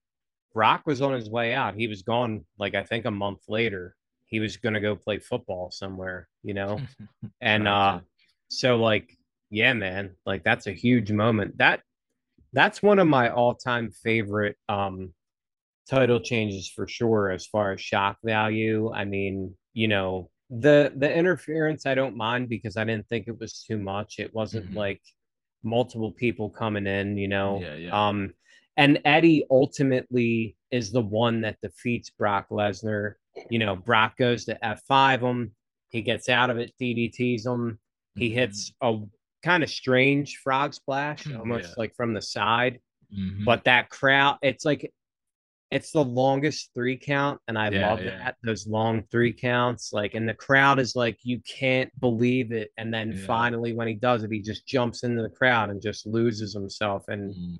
Brock was on his way out. He was gone, like, I think a month later. He was going to go play football somewhere, you know? <laughs> And uh so like yeah man like that's a huge moment that that's one of my all-time favorite um title changes for sure as far as shock value i mean you know the the interference i don't mind because i didn't think it was too much it wasn't Mhm. like multiple people coming in you know Yeah, yeah. um and eddie ultimately is the one that defeats brock lesnar you know brock goes to f5 him he gets out of it ddts him he Mhm. hits a kind of strange frog splash Hmm, almost yeah. like from the side Mhm. but that crowd it's like it's the longest three count and i Yeah, love yeah. that those long three counts like and the crowd is like you can't believe it and then finally when he does it he just jumps into the crowd and just loses himself and Mhm.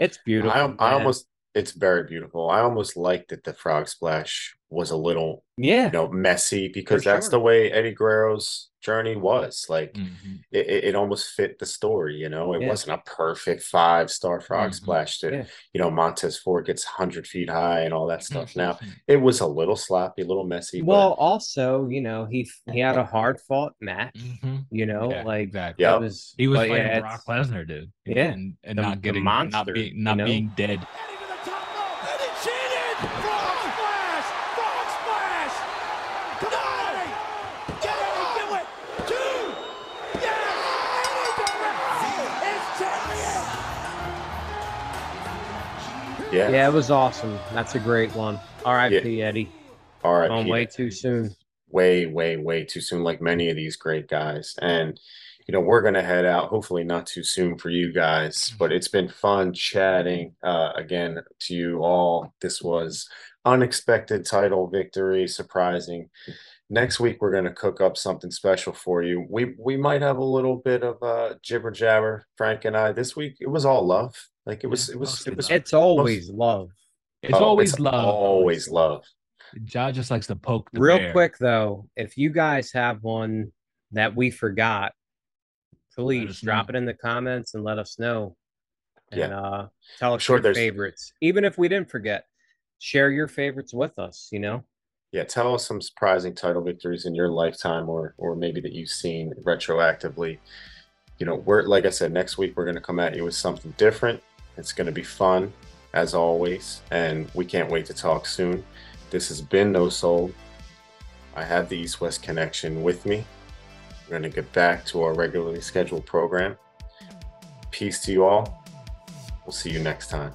It's beautiful I, I almost it's very beautiful. I almost liked that the frog splash was a little yeah you know messy because For that's sure. the way Eddie Guerrero's journey was. Like Mhm. it, it, it almost fit the story, you know. It Yeah. wasn't a perfect five star frog Mhm. splash that Yeah. you know Montez Ford gets hundred feet high and all that stuff. Now it was a little sloppy, a little messy. well also you know he he had a hard fought match Mhm. you know Yeah, like exactly. Yeah. it was He was but fighting yeah, Brock Lesnar, dude. Yeah. and, and The- not getting monster, not being you not know? being dead. Yeah, yeah it was awesome that's a great one rip eddie all right. gone way too soon way, way, way too soon, like many of these great guys. And, you know, we're going to head out, hopefully not too soon for you guys, but it's been fun chatting uh, again to you all. This was unexpected title victory, surprising. Next week, we're going to cook up something special for you. We we might have a little bit of uh, jibber jabber, Frank and I. This week, it was all love. Like it was, it was, it was. it's always love It's oh, always it's love. Always love. Ja just likes to poke the real bear. quick though if you guys have one that we forgot please drop know. it in the comments and let us know and Yeah. uh tell us sure your there's- favorites even if we didn't forget share your favorites with us you know Yeah, tell us some surprising title victories in your lifetime or or maybe that you've seen retroactively. You know, we're like I said, next week we're gonna come at you with something different. It's gonna be fun, as always, and we can't wait to talk soon. This has been No Soul. I have the East West connection with me. We're gonna get back to our regularly scheduled program. Peace to you all. We'll see you next time.